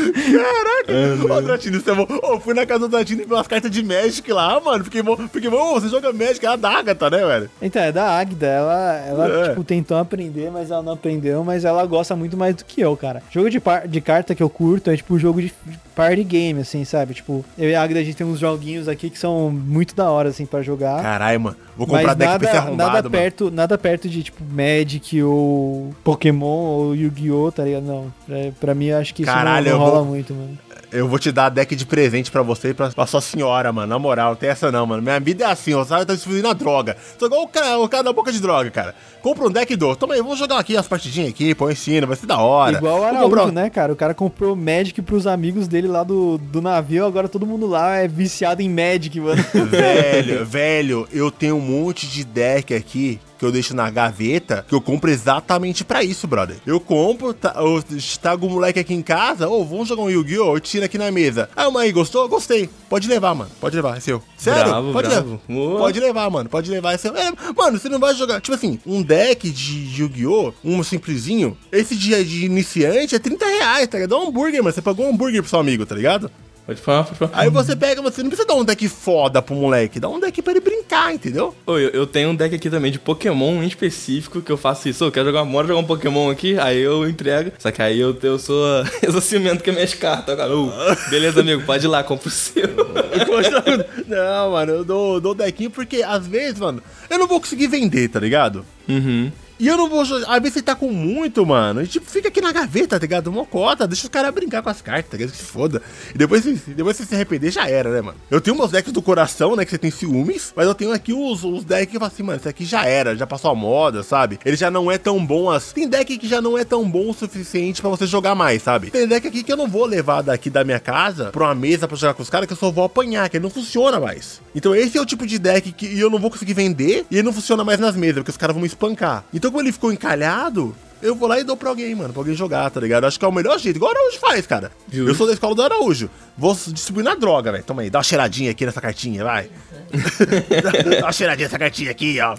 [SPEAKER 1] Caraca. Ô, Dratini, você é bom. Ô, fui na casa do Dratini e vi umas cartas de Magic lá, mano. Fiquei bom. Fiquei bom, você joga Magic, é a da Agatha, né, velho?
[SPEAKER 2] Então, é da Agda. Ela, ela é. tipo, tentou aprender, mas ela não aprendeu. Mas ela gosta muito mais do que eu, cara. Jogo de, par de carta que eu curto é, tipo, jogo de party game, assim, sabe? Tipo, eu e a Agda, a gente tem uns joguinhos aqui que são muito da hora, assim, pra jogar.
[SPEAKER 1] Caralho, mano. Vou comprar deck nada, arrombado,
[SPEAKER 2] nada perto, mano. Nada perto de, tipo, Magic ou Pokémon ou Yu-Gi-Oh!, tá ligado? Não. Pra, pra mim, acho que isso Caralho, não, não rola vou... muito, mano.
[SPEAKER 1] Eu vou te dar deck de presente pra você e pra, pra sua senhora, mano. Na moral, não tem essa não, mano. Minha vida é assim, ó. Sabe, tá distribuindo a droga. Tô igual o cara, o cara da boca de droga, cara. Compra um deck e dou. Toma aí, vamos jogar aqui as partidinhas aqui, põe cima, vai ser da hora.
[SPEAKER 2] Igual o Araújo, comprar... né, cara? O cara comprou Magic pros amigos dele lá do, do navio, agora todo mundo lá é viciado em Magic, mano.
[SPEAKER 1] Velho, velho, eu tenho um monte de deck aqui que eu deixo na gaveta, que eu compro exatamente para isso, brother. Eu compro, tá, eu trago o moleque aqui em casa, ô, oh, vamos jogar um Yu-Gi-Oh! Eu tiro aqui na mesa. O aí, gostou? Gostei. Pode levar, mano. Pode levar, é seu. Sério?
[SPEAKER 3] Bravo,
[SPEAKER 1] pode
[SPEAKER 3] bravo.
[SPEAKER 1] levar. Pode levar, mano. Pode levar, é seu. É, mano, você não vai jogar. Tipo assim, um deck de Yu-Gi-Oh! Um simplesinho. Esse dia de iniciante é 30 reais, tá ligado? É um hambúrguer, mano. Você pagou um hambúrguer pro seu amigo, tá ligado?
[SPEAKER 3] Pode falar, pode falar.
[SPEAKER 1] Aí você pega, você não precisa dar um deck foda pro moleque, dá um deck pra ele brincar, entendeu?
[SPEAKER 3] Ô, eu, eu tenho um deck aqui também de Pokémon em específico que eu faço isso. Eu quero jogar, bora jogar um Pokémon aqui, aí eu entrego. Só que aí eu, eu sou. Ciumento com as minhas cartas. Cara. Ô, beleza, amigo, pode ir lá, compra o seu.
[SPEAKER 1] não, mano, eu dou, dou deckinho porque às vezes, mano, eu não vou conseguir vender, tá ligado?
[SPEAKER 3] Uhum.
[SPEAKER 1] E eu não vou. Às vezes você tá com muito, mano. E tipo, fica aqui na gaveta, tá ligado? Mocota, deixa os caras brincar com as cartas, tá ligado? Que se foda. E depois, depois você se arrepender, já era, né, mano? Eu tenho meus decks do coração, né? Que você tem ciúmes. Mas eu tenho aqui os, os decks que eu falo assim, mano, esse aqui já era, já passou a moda, sabe? Ele já não é tão bom assim. Tem deck que já não é tão bom o suficiente pra você jogar mais, sabe? Tem deck aqui que eu não vou levar daqui da minha casa pra uma mesa pra jogar com os caras, que eu só vou apanhar, que ele não funciona mais. Então esse é o tipo de deck que eu não vou conseguir vender e ele não funciona mais nas mesas, porque os caras vão me espancar. Então como ele ficou encalhado eu vou lá e dou pra alguém, mano, pra alguém jogar, tá ligado? Acho que é o melhor jeito, igual o Araújo faz, cara. Justo. Eu sou da escola do Araújo. Vou distribuir na droga, velho. Toma aí, dá uma cheiradinha aqui nessa cartinha, vai. dá uma cheiradinha nessa cartinha aqui, ó.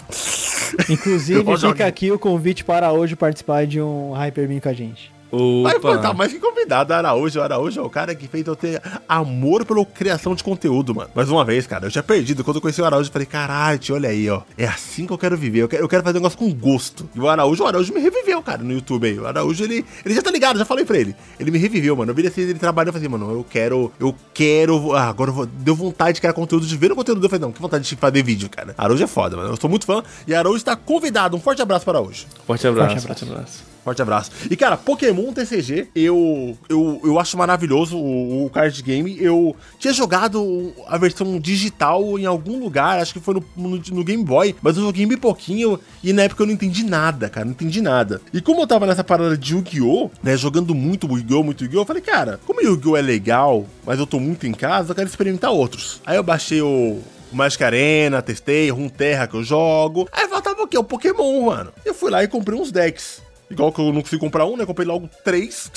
[SPEAKER 2] Inclusive, fica aqui o convite para Araújo participar de um Hyperbeam com a gente.
[SPEAKER 1] Vai tá mais que convidado, Araújo. O Araújo é o cara que fez eu ter amor pela criação de conteúdo, mano. Mais uma vez, cara, eu tinha perdido. Quando eu conheci o Araújo, eu falei, caralho, olha aí, ó. É assim que eu quero viver. Eu quero, eu quero fazer um negócio com gosto. E o Araújo, o Araújo me reviveu, cara, no YouTube aí. O Araújo, ele, ele já tá ligado, já falei pra ele. Ele me reviveu, mano. Eu vi assim, ele trabalhando e falei, mano, eu quero, eu quero. Ah, agora eu vou, deu vontade de criar conteúdo, de ver o conteúdo. Eu falei, não, que vontade de fazer vídeo, cara. Araújo é foda, mano. Eu sou muito fã. E Araújo está convidado. Um forte abraço para Araújo.
[SPEAKER 3] Forte abraço. Forte abraço. Forte abraço.
[SPEAKER 1] Forte abraço. E, cara, Pokémon TCG, eu, eu, eu acho maravilhoso o, o, card game. Eu tinha jogado a versão digital em algum lugar, acho que foi no, no, no, Game Boy, mas eu joguei bem pouquinho e na época eu não entendi nada, cara, não entendi nada. E como eu tava nessa parada de Yu-Gi-Oh!, né, jogando muito Yu-Gi-Oh!, muito Yu-Gi-Oh!, eu falei, cara, como Yu-Gi-Oh! é legal, mas eu tô muito em casa, eu quero experimentar outros. Aí eu baixei o, Magic Arena, testei, Runeterra que eu jogo. Aí faltava o quê? O Pokémon, mano. Eu fui lá e comprei uns decks. Igual que eu não consegui comprar um, né? Comprei logo três.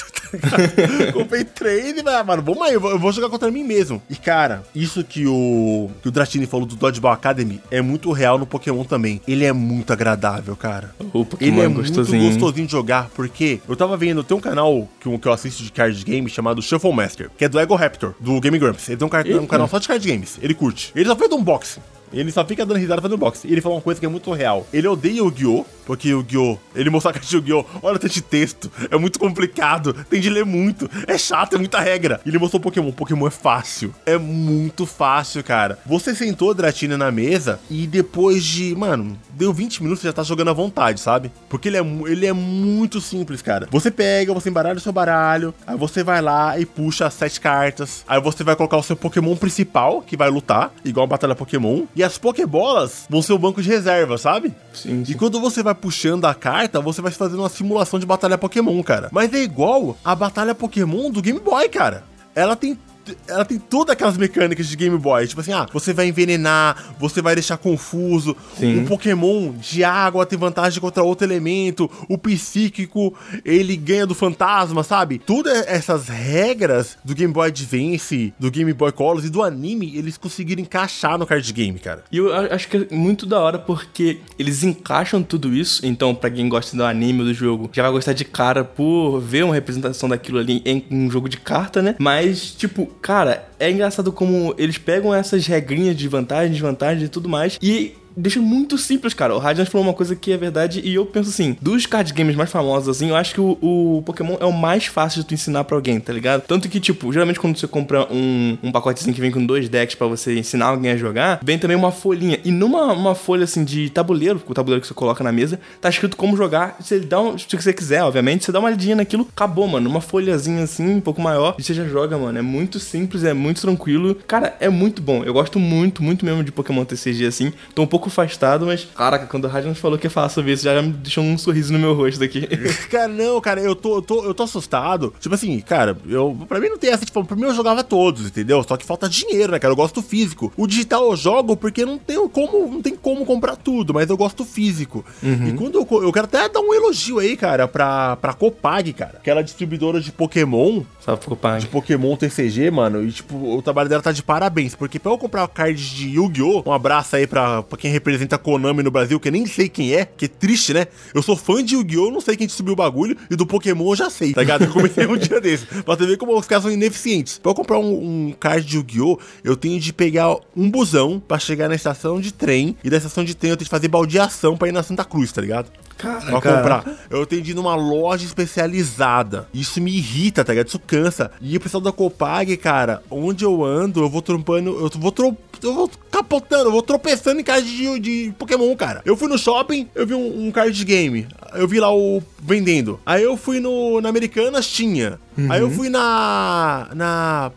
[SPEAKER 1] comprei três e, ah, mano, vamos aí, eu vou jogar contra mim mesmo. E, cara, isso que o, que o Dratini falou do Dodgeball Academy é muito real no Pokémon também. Ele é muito agradável, cara.
[SPEAKER 3] O Pokémon Ele é, é gostosinho.
[SPEAKER 1] muito gostosinho de jogar, porque eu tava vendo, tem um canal que, que eu assisto de card game chamado Shuffle Master, que é do Ego Raptor, do Game Grumps. Ele tem um, um canal só de card games. Ele curte. Ele só fez um unboxing. Ele só fica dando risada fazendo boxe. E ele falou uma coisa que é muito real. Ele odeia o Gyo, porque o Gyo, ele mostrou a caixa de Yu-Gi-Oh! Olha de texto. É muito complicado. Tem de ler muito. É chato, é muita regra. E ele mostrou Pokémon. Pokémon é fácil. É muito fácil, cara. Você sentou Dratina na mesa e depois de, mano, deu 20 minutos, você já tá jogando à vontade, sabe? Porque ele é, ele é muito simples, cara. Você pega, você embaralha o seu baralho, aí você vai lá e puxa as sete cartas. Aí você vai colocar o seu Pokémon principal, que vai lutar, igual a batalha Pokémon. E as Pokébolas vão ser o banco de reserva, sabe?
[SPEAKER 3] Sim, sim.
[SPEAKER 1] E quando você vai puxando a carta, você vai fazendo uma simulação de batalha Pokémon, cara. Mas é igual a batalha Pokémon do Game Boy, cara. Ela tem ela tem todas aquelas mecânicas de Game Boy. Tipo assim, ah, você vai envenenar, você vai deixar confuso. Sim. Um Pokémon de água tem vantagem contra outro elemento. O psíquico, ele ganha do fantasma, sabe? Todas essas regras do Game Boy Advance, do Game Boy Color e do anime, eles conseguiram encaixar no card game, cara.
[SPEAKER 3] E eu acho que é muito da hora porque eles encaixam tudo isso. Então, para quem gosta do anime do jogo, já vai gostar de cara por ver uma representação daquilo ali em um jogo de carta, né? Mas, tipo, cara, é engraçado como eles pegam essas regrinhas de vantagem, desvantagem e tudo mais e deixa muito simples, cara. O Radiant falou uma coisa que é verdade e eu penso assim, dos card games mais famosos, assim, eu acho que o, o, Pokémon é o mais fácil de tu ensinar pra alguém, tá ligado? Tanto que, tipo, geralmente quando você compra um, um pacotezinho que vem com dois decks para você ensinar alguém a jogar, vem também uma folhinha. E numa uma folha, assim, de tabuleiro, o tabuleiro que você coloca na mesa, tá escrito como jogar. Você dá um, se você quiser, obviamente, você dá uma lidinha naquilo, acabou, mano. Uma folhazinha assim, um pouco maior, e você já joga, mano. É muito simples, é muito tranquilo. Cara, é muito bom. Eu gosto muito, muito mesmo de Pokémon TCG, assim. Tô um pouco afastado, mas, caraca, quando o Radiant falou que ia falar sobre isso, já me deixou um sorriso no meu rosto daqui.
[SPEAKER 1] cara, não, cara, eu tô, eu tô, eu tô assustado. Tipo assim, cara, eu, pra mim não tem essa, tipo, pra mim eu jogava todos, entendeu? Só que falta dinheiro, né, cara? Eu gosto físico. O digital eu jogo porque não tem como, não tem como comprar tudo, mas eu gosto físico. Uhum. E quando eu, eu quero até dar um elogio aí, cara, pra, pra Copag, cara, aquela distribuidora de Pokémon.
[SPEAKER 3] Salve, Copag.
[SPEAKER 1] De Pokémon TCG, mano. E, tipo, o trabalho dela tá de parabéns, porque pra eu comprar card de Yu-Gi-Oh! Um abraço aí pra, pra quem quem representa a Konami no Brasil, que eu nem sei quem é, que é triste, né? Eu sou fã de Yu-Gi-Oh!, não sei quem distribuiu o bagulho, e do Pokémon eu já sei, tá ligado? Eu comecei um dia desse. Pra você ver como os caras são ineficientes. Pra eu comprar um, um card de Yu-Gi-Oh!, eu tenho de pegar um busão pra chegar na estação de trem, e da estação de trem eu tenho de fazer baldeação pra ir na Santa Cruz, tá ligado?
[SPEAKER 3] Cara,
[SPEAKER 1] pra comprar. Eu tenho de ir numa loja especializada. Isso me irrita, tá ligado? Isso cansa. E o pessoal da Copag, cara, onde eu ando, eu vou trompando, eu vou trompando eu vou capotando, eu vou tropeçando em card de, de Pokémon, cara. Eu fui no shopping, eu vi um, um, card de game. Eu vi lá o vendendo. Aí eu fui no na Americanas, tinha. Uhum. Aí eu fui na. Na.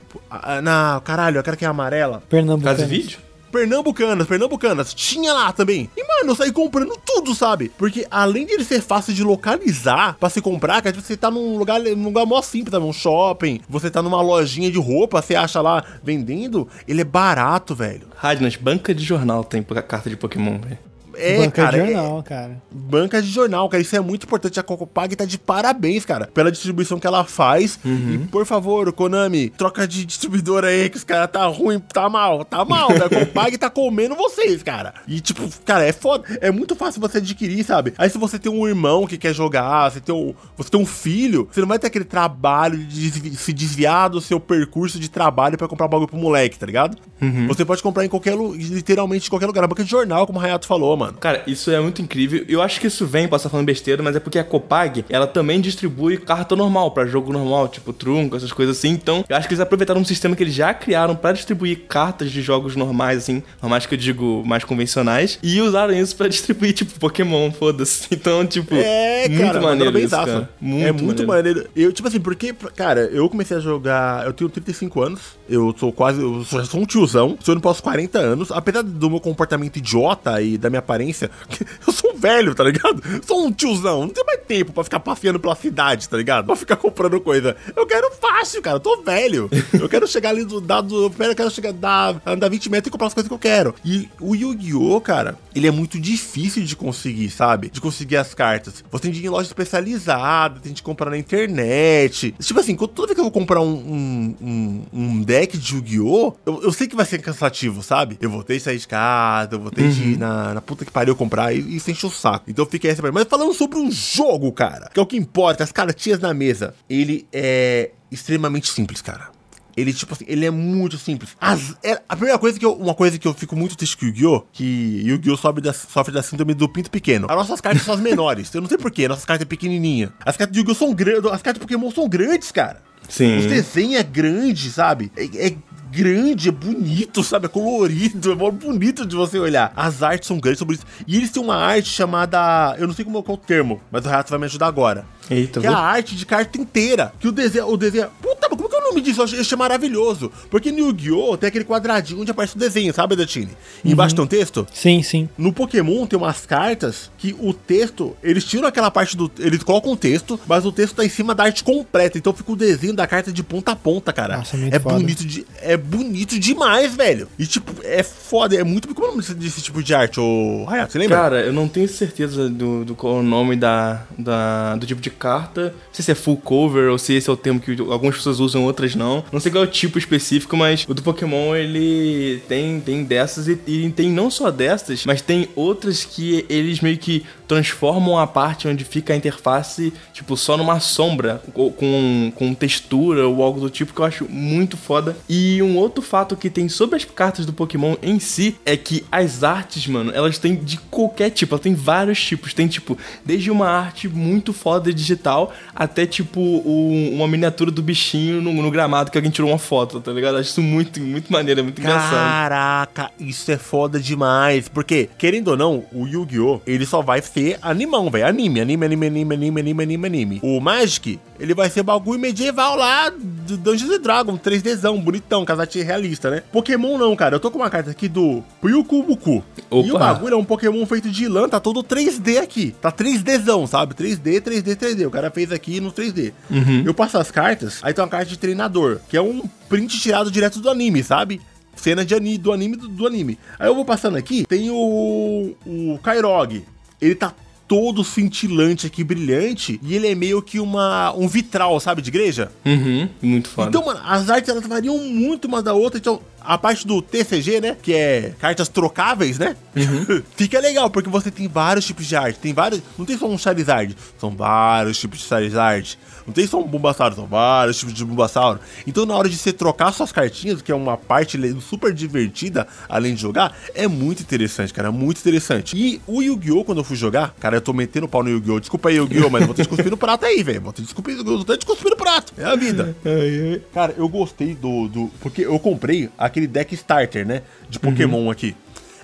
[SPEAKER 1] Na. Caralho, aquela que é amarela.
[SPEAKER 2] Pernambuco.
[SPEAKER 3] Casa vídeo?
[SPEAKER 1] Pernambucanas, pernambucanas, tinha lá também. E, mano, eu saí comprando tudo, sabe? Porque além de ele ser fácil de localizar pra se comprar, que você tá num lugar, num lugar mó simples, sabe? Um shopping, você tá numa lojinha de roupa, você acha lá vendendo, ele é barato, velho.
[SPEAKER 3] Radnas, banca de jornal tem carta de Pokémon, velho.
[SPEAKER 1] É,
[SPEAKER 2] banca
[SPEAKER 1] cara.
[SPEAKER 2] de jornal, é, cara.
[SPEAKER 1] Banca de jornal, cara. Isso é muito importante. A Cocopag tá de parabéns, cara, pela distribuição que ela faz. Uhum. E, por favor, Konami, troca de distribuidor aí, que os caras tá ruim, tá mal, tá mal. A Cocopag tá comendo vocês, cara. E, tipo, cara, é foda. É muito fácil você adquirir, sabe? Aí, se você tem um irmão que quer jogar, você tem um, você tem um filho, você não vai ter aquele trabalho de se desviar do seu percurso de trabalho para comprar bagulho pro moleque, tá ligado? Uhum. Você pode comprar em qualquer, literalmente, em qualquer lugar. A banca de jornal, como o Hayato falou, mano.
[SPEAKER 3] Cara, isso é muito incrível. Eu acho que isso vem, posso estar falando besteira, mas é porque a Copag, ela também distribui carta normal, para jogo normal, tipo trunco, essas coisas assim. Então, eu acho que eles aproveitaram um sistema que eles já criaram para distribuir cartas de jogos normais, assim, normais que eu digo mais convencionais, e usaram isso para distribuir, tipo, Pokémon, foda-se. Então, tipo,
[SPEAKER 1] é, muito cara, maneiro isso, cara. Muito é muito maneiro. maneiro. Eu, tipo assim, porque, cara, eu comecei a jogar, eu tenho 35 anos, eu sou quase, eu sou, sou um tiozão, sou indo para os 40 anos, apesar do meu comportamento idiota e da minha aparência, eu sou um velho, tá ligado? Sou um tiozão, não tenho mais tempo pra ficar passeando pela cidade, tá ligado? Pra ficar comprando coisa. Eu quero fácil, cara, eu tô velho. Eu quero chegar ali do dado, eu quero chegar, dar, andar 20 metros e comprar as coisas que eu quero. E o Yu-Gi-Oh, cara, ele é muito difícil de conseguir, sabe? De conseguir as cartas. Você tem de ir em loja especializada, tem de comprar na internet. Tipo assim, toda vez que eu vou comprar um, um, um, deck de Yu-Gi-Oh, eu, eu, sei que vai ser cansativo, sabe? Eu vou ter de sair de casa, eu vou ter uhum. de ir na, na puta que pariu comprar e isso enche o saco. Então fica essa. Mas falando sobre um jogo, cara, que é o que importa, as cartinhas na mesa. Ele é extremamente simples, cara. Ele, tipo assim, ele é muito simples. As, é, a primeira coisa que eu, uma coisa que eu fico muito triste com Yu-Gi-Oh! Que Yu-Gi-Oh! Sofre da, sofre da síndrome do pinto pequeno. As nossas cartas são as menores. Eu não sei porquê, nossas cartas é pequenininha. As cartas de Yu-Gi-Oh! são grandes, as cartas de Pokémon são grandes, cara.
[SPEAKER 3] Sim.
[SPEAKER 1] Os desenhos é grande, sabe? É, é grande, é bonito, sabe? É colorido, é bonito de você olhar. As artes são grandes, são bonitas. E eles têm uma arte chamada. Eu não sei como é o termo, mas o Renato vai me ajudar agora.
[SPEAKER 3] Eita,
[SPEAKER 1] que é a arte de carta inteira. Que o desenho. O desenho. Puta, como que é o nome disso? Eu achei maravilhoso. Porque no Yu-Gi-Oh! tem aquele quadradinho onde aparece o desenho, sabe, Datine? Uhum. Embaixo tem um texto?
[SPEAKER 2] Sim, sim.
[SPEAKER 1] No Pokémon tem umas cartas que o texto. Eles tiram aquela parte do. Eles colocam o texto, mas o texto tá em cima da arte completa. Então fica o desenho da carta de ponta a ponta, cara. Nossa, é, é bonito de. É bonito demais, velho. E tipo, é foda. É muito. Como é o nome desse tipo de arte, ô Hayato? Você lembra?
[SPEAKER 3] Cara, eu não tenho certeza do, do qual é o nome da, da, do tipo de carta. Não sei se é full cover ou se esse é o termo que algumas pessoas usam, outras não. Não sei qual é o tipo específico, mas o do Pokémon ele tem, tem dessas e, e tem não só dessas, mas tem outras que eles meio que transformam a parte onde fica a interface, tipo, só numa sombra, com, com textura ou algo do tipo, que eu acho muito foda. E um outro fato que tem sobre as cartas do Pokémon em si é que as artes, mano, elas têm de qualquer tipo, elas têm vários tipos. Tem, tipo, desde uma arte muito foda digital até, tipo, um, uma miniatura do bichinho no, no, gramado que alguém tirou uma foto, tá ligado? Acho isso muito, muito maneiro, é muito engraçado.
[SPEAKER 1] Caraca, isso é foda demais. Porque, querendo ou não, o Yu-Gi-Oh! ele só vai ser animão, velho. Anime, anime, anime, anime, anime, anime, anime, anime. O Magic, ele vai ser bagulho medieval lá do Dungeons Dragons, 3Dzão, bonitão, casatinho realista, né? Pokémon não, cara. Eu tô com uma carta aqui do Pyukubuku. E o bagulho é um Pokémon feito de lã, tá todo 3D aqui. Tá 3Dzão, sabe? 3D, 3D, 3D. O cara fez aqui no 3D. Uhum. Eu passo as cartas, aí tem uma carta de treinador, que é um print tirado direto do anime, sabe? Cena de anime, do anime do, do, anime. Aí eu vou passando aqui, tem o, o Kairog. Ele tá todo cintilante aqui, brilhante, e ele é meio que uma, um vitral, sabe, de igreja.
[SPEAKER 3] Uhum, muito foda.
[SPEAKER 1] Então, mano, as artes elas variam muito uma da outra, então a parte do TCG, né? Que é cartas trocáveis, né? Uhum. Fica legal, porque você tem vários tipos de arte. Tem vários. Não tem só um Charizard, são vários tipos de Charizard. Não tem só um Bulbasauro, são vários tipos de Bulbasauro. Então, na hora de você trocar suas cartinhas, que é uma parte super divertida, além de jogar, é muito interessante, cara. Muito interessante. E o Yu-Gi-Oh! quando eu fui jogar, cara, eu tô metendo pau no Yu-Gi-Oh! Desculpa aí, Yu-Gi-Oh! mas eu vou ter que cuspir no prato aí, velho. Vou ter eu tô te cuspir no prato. É a vida. cara, eu gostei do, do. Porque eu comprei aquele deck starter, né? De Pokémon uhum. aqui.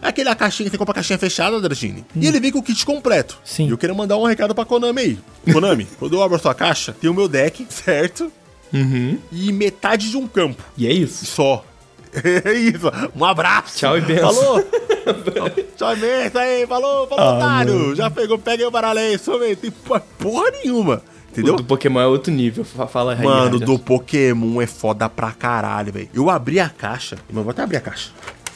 [SPEAKER 1] É aquela caixinha, você compra a caixinha fechada, Dragini. Hum. E ele vem com o kit completo.
[SPEAKER 2] Sim.
[SPEAKER 1] E eu quero mandar um recado pra Konami aí. Konami, quando eu abro a sua caixa, tem o meu deck, certo?
[SPEAKER 3] Uhum.
[SPEAKER 1] E metade de um campo.
[SPEAKER 3] E é isso.
[SPEAKER 1] Só. É isso. Um abraço.
[SPEAKER 3] Tchau e benção.
[SPEAKER 1] Falou. Tchau e benção aí. Falou, falou, ah, otário. Já pegou, peguei o baralho aí. Só tem porra nenhuma. Entendeu? O
[SPEAKER 3] do Pokémon é outro nível. Fala
[SPEAKER 1] aí. Mano, do Pokémon é foda pra caralho, velho. Eu abri a caixa. Mano, vou até abrir a caixa.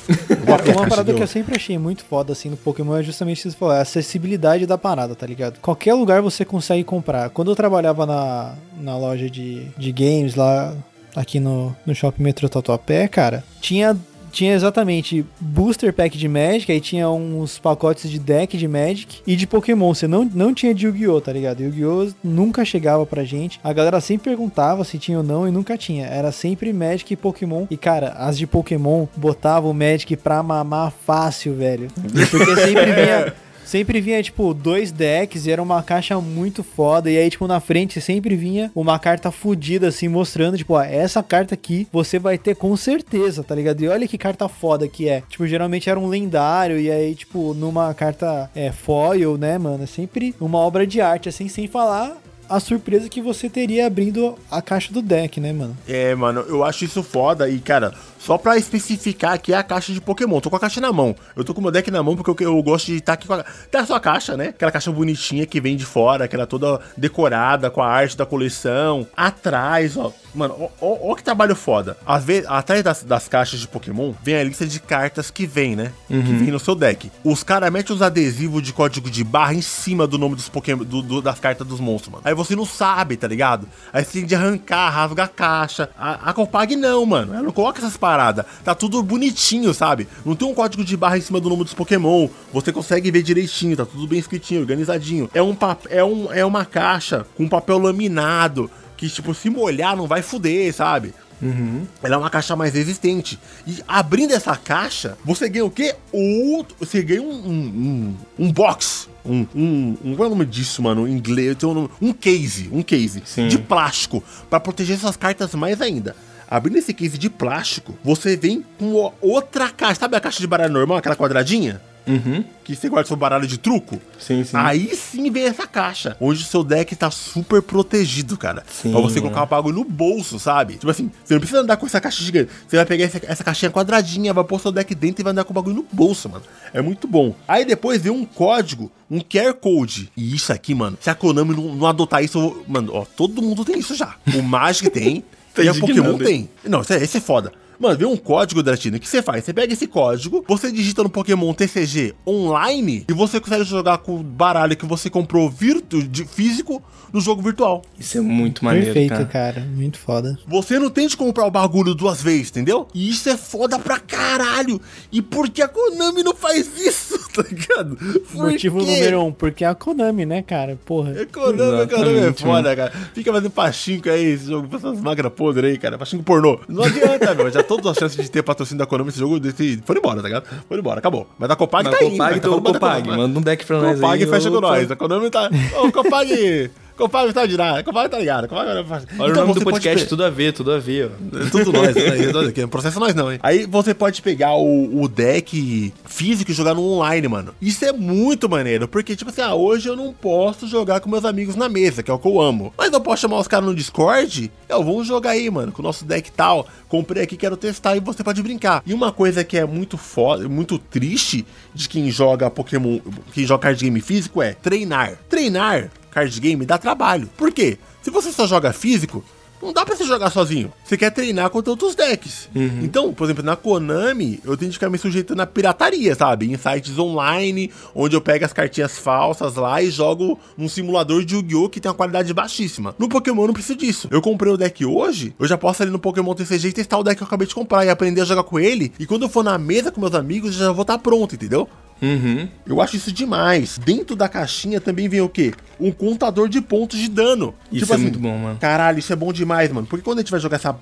[SPEAKER 2] Cara, uma parada que eu sempre achei muito foda assim no Pokémon é justamente isso que você falou, a acessibilidade da parada, tá ligado? Qualquer lugar você consegue comprar. Quando eu trabalhava na, na loja de, de games lá aqui no, no Shopping Metro Tatuapé, cara, tinha tinha exatamente booster pack de Magic, aí tinha uns pacotes de deck de Magic e de Pokémon. Você não, não tinha de Yu-Gi-Oh, tá ligado? Yu-Gi-Oh nunca chegava pra gente. A galera sempre perguntava se tinha ou não e nunca tinha. Era sempre Magic e Pokémon. E cara, as de Pokémon botavam o Magic pra mamar fácil, velho. Porque sempre vinha sempre vinha, tipo, dois decks e era uma caixa muito foda. E aí, tipo, na frente sempre vinha uma carta fodida, assim, mostrando, tipo, ó, essa carta aqui você vai ter com certeza, tá ligado? E olha que carta foda que é. Tipo, geralmente era um lendário, e aí, tipo, numa carta é, foil, né, mano? É sempre uma obra de arte, assim, sem falar a surpresa que você teria abrindo a caixa do deck, né, mano?
[SPEAKER 1] É, mano, eu acho isso foda e, cara, só pra especificar aqui é a caixa de Pokémon. Tô com a caixa na mão. Eu tô com o meu deck na mão porque eu, eu gosto de estar tá aqui com a. Tem a sua caixa, né? Aquela caixa bonitinha que vem de fora, aquela toda decorada com a arte da coleção. Atrás, ó. Mano, ó, ó, ó que trabalho foda. Às vezes, atrás das, das, caixas de Pokémon, vem a lista de cartas que vem, né? Uhum. Que vem no seu deck. Os caras metem os adesivos de código de barra em cima do nome dos Pokémon, do, do, das cartas dos monstros, mano. Aí você não sabe, tá ligado? Aí você tem de arrancar, rasga a caixa. A, a Copag não, mano. Ela não coloca essas parada. Tá tudo bonitinho, sabe? Não tem um código de barra em cima do nome dos Pokémon. Você consegue ver direitinho, tá tudo bem escritinho, organizadinho. É, um é, um, é uma caixa com papel laminado. Que, tipo, se molhar não vai fuder, sabe?
[SPEAKER 3] Uhum.
[SPEAKER 1] Ela é uma caixa mais resistente. E abrindo essa caixa, você ganha o quê? Outro, você ganha um, um, um box. Um, um, um, Qual é o nome disso, mano? Em inglês, tem um, nome, um case. Um case Sim. de plástico. para proteger essas cartas mais ainda. Abrindo esse case de plástico, você vem com outra caixa. Sabe a caixa de baralho normal, aquela quadradinha?
[SPEAKER 3] Uhum.
[SPEAKER 1] Que você guarda seu baralho de truco?
[SPEAKER 3] Sim, sim.
[SPEAKER 1] Aí sim vem essa caixa, onde o seu deck tá super protegido, cara. Sim, pra você colocar o bagulho no bolso, sabe? Tipo assim, você não precisa andar com essa caixa gigante. Você vai pegar essa, essa caixinha quadradinha, vai pôr seu deck dentro e vai andar com o bagulho no bolso, mano. É muito bom. Aí depois vem um código, um QR Code. E isso aqui, mano, se a Konami não, não adotar isso, vou... mano, ó, todo mundo tem isso já. O Magic tem. e a Pokémon tem. Não, esse é, esse é foda. Mano, vem um código, Dratino. O que você faz? Você pega esse código, você digita no Pokémon TCG online e você consegue jogar com o baralho que você comprou virtu de físico no jogo virtual.
[SPEAKER 3] Isso é muito maneiro,
[SPEAKER 2] Perfeito, cara. cara. Muito foda.
[SPEAKER 1] Você não tem de comprar o bagulho duas vezes, entendeu? E isso é foda pra caralho. E por que a Konami não faz isso, tá ligado?
[SPEAKER 2] Por Motivo quê? número um, porque é a Konami, né, cara? Porra.
[SPEAKER 1] É Konami, a Konami é foda, cara. Fica fazendo pachinko aí, esse jogo, essas máquinas podres aí, cara. Pachinko pornô. Não adianta, meu. Já todas as chances de ter patrocínio da Konami nesse jogo desse, foram embora, tá ligado? Foram embora, acabou. Mas a Copag Mas tá
[SPEAKER 3] Copag, aí. Copag, tá Copag, manda um deck pra nós
[SPEAKER 1] Copag aí. Copag fecha com nós. A Konami tá... Ô, Copag... Compadre tá de nada, compadre tá ligado. Compadre...
[SPEAKER 3] Olha então, o nome do podcast, pode... tudo a ver, tudo a ver.
[SPEAKER 1] Ó. É tudo nós, né? não processa nós não, hein? Aí você pode pegar o, o, deck físico e jogar no online, mano. Isso é muito maneiro, porque tipo assim, ah, hoje eu não posso jogar com meus amigos na mesa, que é o que eu amo. Mas eu posso chamar os caras no Discord, eu vou jogar aí, mano, com o nosso deck tal. Comprei aqui, quero testar e você pode brincar. E uma coisa que é muito foda, muito triste de quem joga Pokémon, quem joga card game físico é treinar. Treinar card game dá trabalho. Por quê? Se você só joga físico, Não dá pra você jogar sozinho. Você quer treinar contra outros decks. Uhum. Então, por exemplo, na Konami, eu tenho que ficar me sujeitando à pirataria, sabe? Em sites online, onde eu pego as cartinhas falsas lá e jogo num simulador de Yu-Gi-Oh! que tem uma qualidade baixíssima. No Pokémon eu não preciso disso. Eu comprei o deck hoje, eu já posso ali no Pokémon TCG e testar o deck que eu acabei de comprar e aprender a jogar com ele. E quando eu for na mesa com meus amigos, eu já vou estar tá pronto, entendeu?
[SPEAKER 3] Uhum.
[SPEAKER 1] Eu acho isso demais. Dentro da caixinha também vem o quê? Um contador de pontos de dano.
[SPEAKER 3] Isso tipo é assim, muito bom, mano.
[SPEAKER 1] Caralho, isso é bom demais, mano. Porque quando a gente vai jogar essa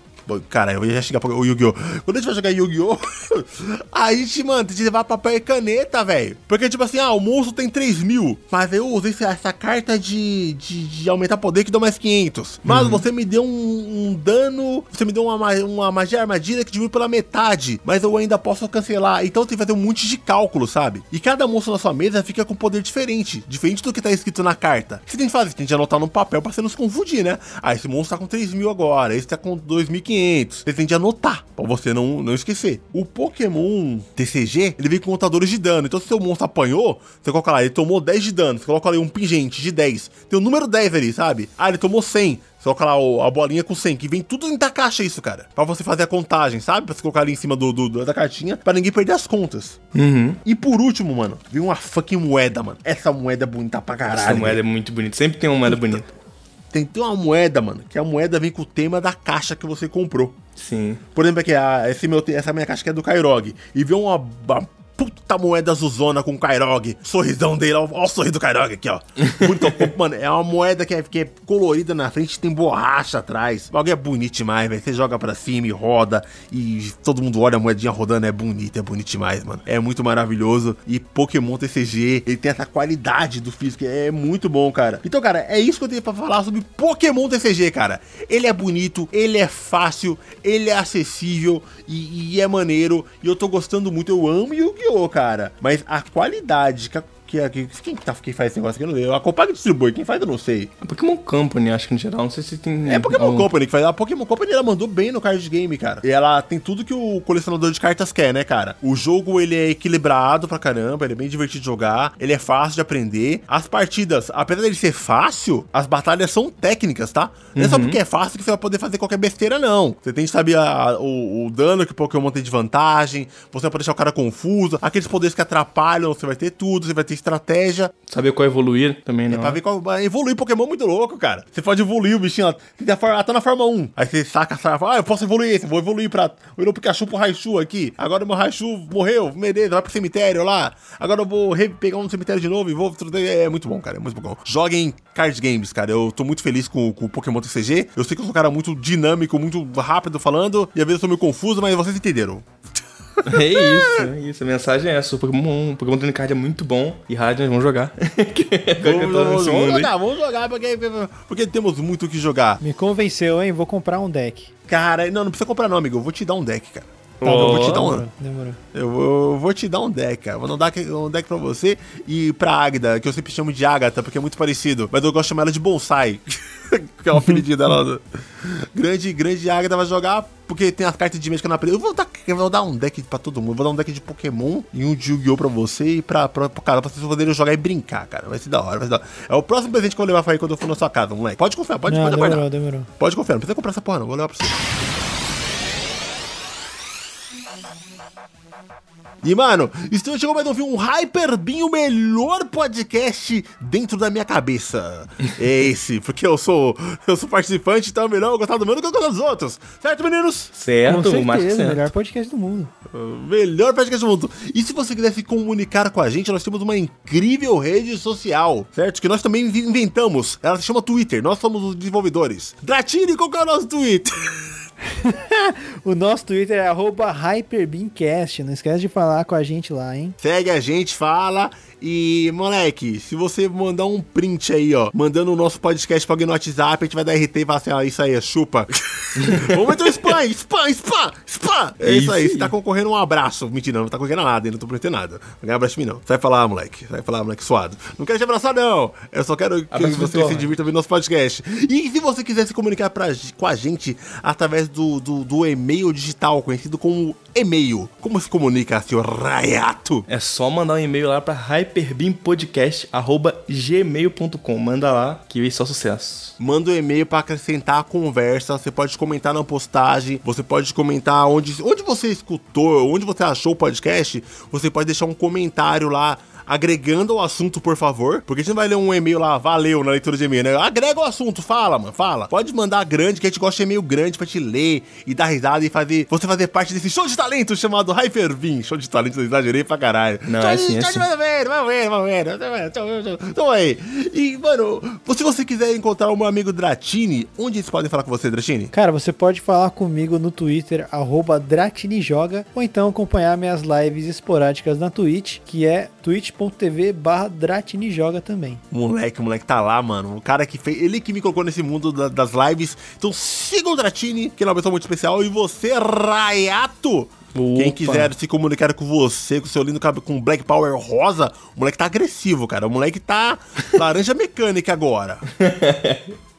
[SPEAKER 1] Cara, eu ia chegar o Yu-Gi-Oh! Quando a gente vai jogar Yu-Gi-Oh! a gente, mano, tem que levar papel e caneta, velho. Porque, tipo assim, ah, o monstro tem 3 mil. Mas eu usei essa carta de, de, de aumentar poder que deu mais 500. Mas uhum. você me deu um, um, dano. Você me deu uma, uma magia armadilha que diminui pela metade. Mas eu ainda posso cancelar. Então tem que fazer um monte de cálculo, sabe? E cada monstro na sua mesa fica com poder diferente. Diferente do que tá escrito na carta. Você tem que fazer, tem que anotar no papel pra você não se confundir, né? Ah, esse monstro tá com 3 mil agora. Esse tá com 2.500. 500. Você tem de anotar, pra você não, não esquecer. O Pokémon TCG, ele vem com contadores de dano. Então, se seu monstro apanhou, você coloca lá, ele tomou 10 de dano. Você coloca ali um pingente de 10. Tem o número 10 ali, sabe? Ah, ele tomou 100. Você coloca lá a bolinha com 100, que vem tudo dentro da caixa isso, cara. Pra você fazer a contagem, sabe? Pra você colocar ali em cima do, do da cartinha, pra ninguém perder as contas.
[SPEAKER 3] Uhum.
[SPEAKER 1] E por último, mano, vem uma fucking moeda, mano. Essa moeda é bonita pra caralho. Essa
[SPEAKER 3] moeda é muito bonita. Sempre tem uma moeda bonita.
[SPEAKER 1] Tem, tem uma moeda, mano, que a moeda vem com o tema da caixa que você comprou.
[SPEAKER 3] Sim.
[SPEAKER 1] Por exemplo, aqui, a, esse meu, essa minha caixa que é do Kairog. E vem uma, uma puta moeda azulzona com o Kairog. Sorrisão dele, ó, ó o sorriso do Kairog aqui, ó. Muito, mano, é uma moeda que é, que é, colorida na frente, tem borracha atrás. O bagulho é bonito demais, velho. Você joga pra cima e roda e todo mundo olha a moedinha rodando, é bonito, é bonito demais, mano. É muito maravilhoso. E Pokémon TCG, ele tem essa qualidade do físico, é muito bom, cara. Então, cara, é isso que eu tenho pra falar sobre Pokémon TCG, cara. Ele é bonito, ele é fácil, ele é acessível e, e é maneiro. E eu tô gostando muito, eu amo Yu-Gi-Oh! Cara. Mas a qualidade que a que, que, quem, tá, quem faz esse negócio aqui? Eu não sei. A Compag distribui, quem faz eu não sei.
[SPEAKER 3] A Pokémon Company, acho que em geral, não sei se tem.
[SPEAKER 1] É Pokémon algum... Company que faz. A Pokémon Company ela mandou bem no card game, cara. E ela tem tudo que o colecionador de cartas quer, né, cara? O jogo ele é equilibrado pra caramba, ele é bem divertido de jogar, ele é fácil de aprender. As partidas, apesar dele ser fácil, as batalhas são técnicas, tá? Não é só uhum. porque é fácil que você vai poder fazer qualquer besteira, não. Você tem que saber a, o, o, dano que o Pokémon tem de vantagem, você vai poder deixar o cara confuso, aqueles poderes que atrapalham, você vai ter tudo, você vai ter estratégia.
[SPEAKER 3] Saber qual evoluir também, né?
[SPEAKER 1] É pra ver qual. Evoluir Pokémon é muito louco, cara. Você pode evoluir o bichinho até na forma 1. Aí você saca a Ah, eu posso evoluir esse, vou evoluir pra. O Pikachu pro Raichu aqui. Agora o meu Raichu morreu, beleza, vai pro cemitério lá. Agora eu vou pegar um cemitério de novo e vou. É muito bom, cara. É muito bom. Joguem card games, cara. Eu tô muito feliz com, com o Pokémon TCG. Eu sei que eu sou um cara muito dinâmico, muito rápido falando. E às vezes eu sou meio confuso, mas vocês entenderam.
[SPEAKER 3] É isso, é isso. A mensagem é essa. O Pokémon, o Pokémon Trading Card é muito bom. E rádio, vamos jogar.
[SPEAKER 1] vamos, vamos, vamos jogar, vamos jogar, porque, porque temos muito o que jogar.
[SPEAKER 2] Me convenceu, hein? Vou comprar um deck.
[SPEAKER 1] Cara, não, não precisa comprar não, amigo. Eu vou te dar um deck, cara. Tá, oh, eu vou te dar um. Demorou. Eu vou, eu vou te dar um deck, cara. Vou dar um deck pra você e pra Águida, que eu sempre chamo de Agatha, porque é muito parecido. Mas eu gosto de chamar ela de Bonsai. que é o apelido dela. grande, grande Águida vai jogar porque tem as cartas de Magic na parede. Eu vou dar, eu vou dar um deck pra todo mundo. Vou dar um deck de Pokémon e um de Yu-Gi-Oh! pra você e pra, pra, pra, cara, pra vocês poderem jogar e brincar, cara. Vai ser da hora, vai ser da hora. É o próximo presente que eu vou levar pra aí quando eu for na sua casa, moleque. Pode confiar, pode, não, pode demorou, aguardar. Demorou. Pode confiar, não precisa comprar essa porra, não. Vou levar pra você. E, mano, estamos chegando mais um um Hyper Beam, o melhor podcast dentro da minha cabeça. É esse, porque eu sou eu sou participante, então é melhor eu gostar do meu do que eu gostar dos outros. Certo, meninos?
[SPEAKER 2] Certo, Com certeza, melhor podcast do mundo.
[SPEAKER 1] Melhor podcast do mundo. E se você quiser se comunicar com a gente, nós temos uma incrível rede social, certo? Que nós também inventamos. Ela se chama Twitter, nós somos os desenvolvedores. Dratini, qual que é o nosso Twitter?
[SPEAKER 2] o nosso Twitter é HyperBeamCast. Não esquece de falar com a gente lá, hein?
[SPEAKER 1] Segue a gente, fala e, moleque, se você mandar um print aí, ó, mandando o nosso podcast pra alguém no WhatsApp, a gente vai dar RT e vai assim, ó, isso aí, chupa. Vamos meter um spam, spam, spam, spam. É isso, isso aí, você tá concorrendo um abraço. Mentira, não, não tá concorrendo nada, ainda não tô prometendo nada. Não ganha abraço de mim, não. Vai falar, moleque. Vai falar, moleque suado. Não quero te abraçar, não. Eu só quero que Abraço você se divirta ouvindo nosso podcast. E se você quiser se comunicar pra, com a gente através do, do, do e-mail e-mail digital, conhecido como e-mail. Como se comunica, senhor Rayato?
[SPEAKER 3] É só mandar um e-mail lá pra hyperbeampodcast.gmail.com. Manda lá, que é só sucesso.
[SPEAKER 1] Manda um e-mail para acrescentar a conversa. Você pode comentar na postagem, você pode comentar onde, onde você escutou, onde você achou o podcast. Você pode deixar um comentário lá agregando o assunto, por favor. Porque a gente vai ler um e-mail lá, valeu, na leitura de e-mail, né? Agrega o assunto, fala, mano, fala. Pode mandar grande, que a gente gosta de e-mail grande pra te ler e dar risada e fazer. Você fazer parte desse show de talento chamado Hypervin. Show de talento, eu exagerei pra caralho.
[SPEAKER 3] Não, é assim, é
[SPEAKER 1] assim. Vai ver, vai ver, vai ver. Então aí. E, mano, se você quiser encontrar o meu amigo Dratini, onde eles podem falar com você, Dratini?
[SPEAKER 2] Cara, você pode falar comigo no Twitter, arroba DratiniJoga, ou então acompanhar minhas lives esporádicas na Twitch, que é twitch twitch.tv barra Dratini joga também.
[SPEAKER 1] Moleque, o moleque tá lá, mano. O cara que fez. Ele que me colocou nesse mundo da, das lives. Então siga o Dratini, que é uma pessoa muito especial. E você, Rayato! Opa. Quem quiser se comunicar com você, com seu lindo cabelo com Black Power rosa, o moleque tá agressivo, cara. O moleque tá laranja mecânica agora.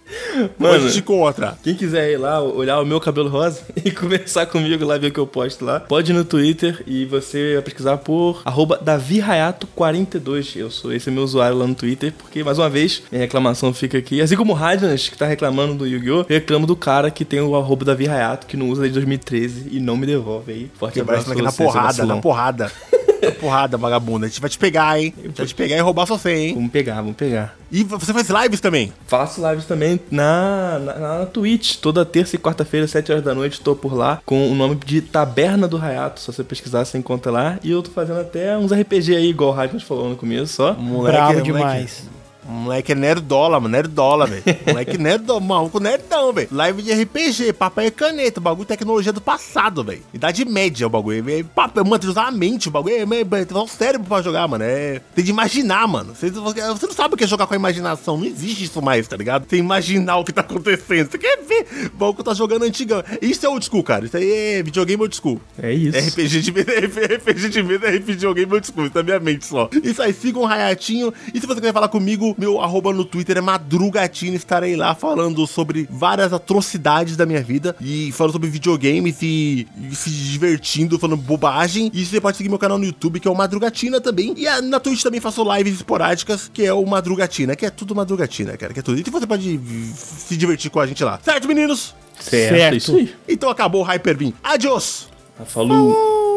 [SPEAKER 3] Mano, te contra. Quem quiser ir lá, olhar o meu cabelo rosa e conversar comigo lá, ver o que eu posto lá, pode ir no Twitter e você vai pesquisar por DaviRayato42. Eu sou esse é meu usuário lá no Twitter, porque, mais uma vez, minha reclamação fica aqui. Assim como o Radnas, que tá reclamando do Yu-Gi-Oh!, reclamo do cara que tem o arroba Davi Rayato, que não usa desde 2013 e não me devolve aí.
[SPEAKER 1] Forte abraço. Aqui na porrada, na porrada. porrada, vagabunda. A gente vai te pegar, hein? A gente vai te pegar e roubar sua senha, hein?
[SPEAKER 3] Vamos pegar, vamos pegar.
[SPEAKER 1] E você faz lives também?
[SPEAKER 3] Faço lives também na, na, na Twitch. Toda terça e quarta-feira, 7 horas da noite, tô por lá com o nome de Taberna do Rayato. Se você pesquisar, você encontra lá. E eu tô fazendo até uns RPG aí, igual o Radmus falou no começo, só.
[SPEAKER 2] Moleque, Bravo demais.
[SPEAKER 1] Moleque. Moleque é nerdola, mano. Nerdola, velho. Moleque nerdola, maluco nerdão, velho. Live de RPG, papel e caneta. Bagulho tecnologia do passado, velho. Idade média o bagulho. É, papel, mano, tem que usar a mente. O bagulho é, é, é, tem um cérebro pra jogar, mano. É, tem de imaginar, mano. Você, você não sabe o que é jogar com a imaginação. Não existe isso mais, tá ligado? Tem imaginar o que tá acontecendo. Você quer ver? O bagulho tá jogando antigão. Isso é old school, cara. Isso aí é videogame old school.
[SPEAKER 3] É isso.
[SPEAKER 1] RPG de mesa, RPG de mesa é videogame old school. Isso é minha mente só. Isso aí, siga um Rayatinho. E se você quiser falar comigo, meu arroba no Twitter é Madrugatino. Estarei lá falando sobre várias atrocidades da minha vida e falando sobre videogames e, e se divertindo, falando bobagem. E você pode seguir meu canal no YouTube, que é o Madrugatina também. E na Twitch também faço lives esporádicas, que é o Madrugatina, que é tudo Madrugatina, cara, que é tudo. E você pode se divertir com a gente lá. Certo, meninos?
[SPEAKER 3] Certo, certo.
[SPEAKER 1] Então acabou o Hyperbeam. Adiós!
[SPEAKER 3] Falou! Falou.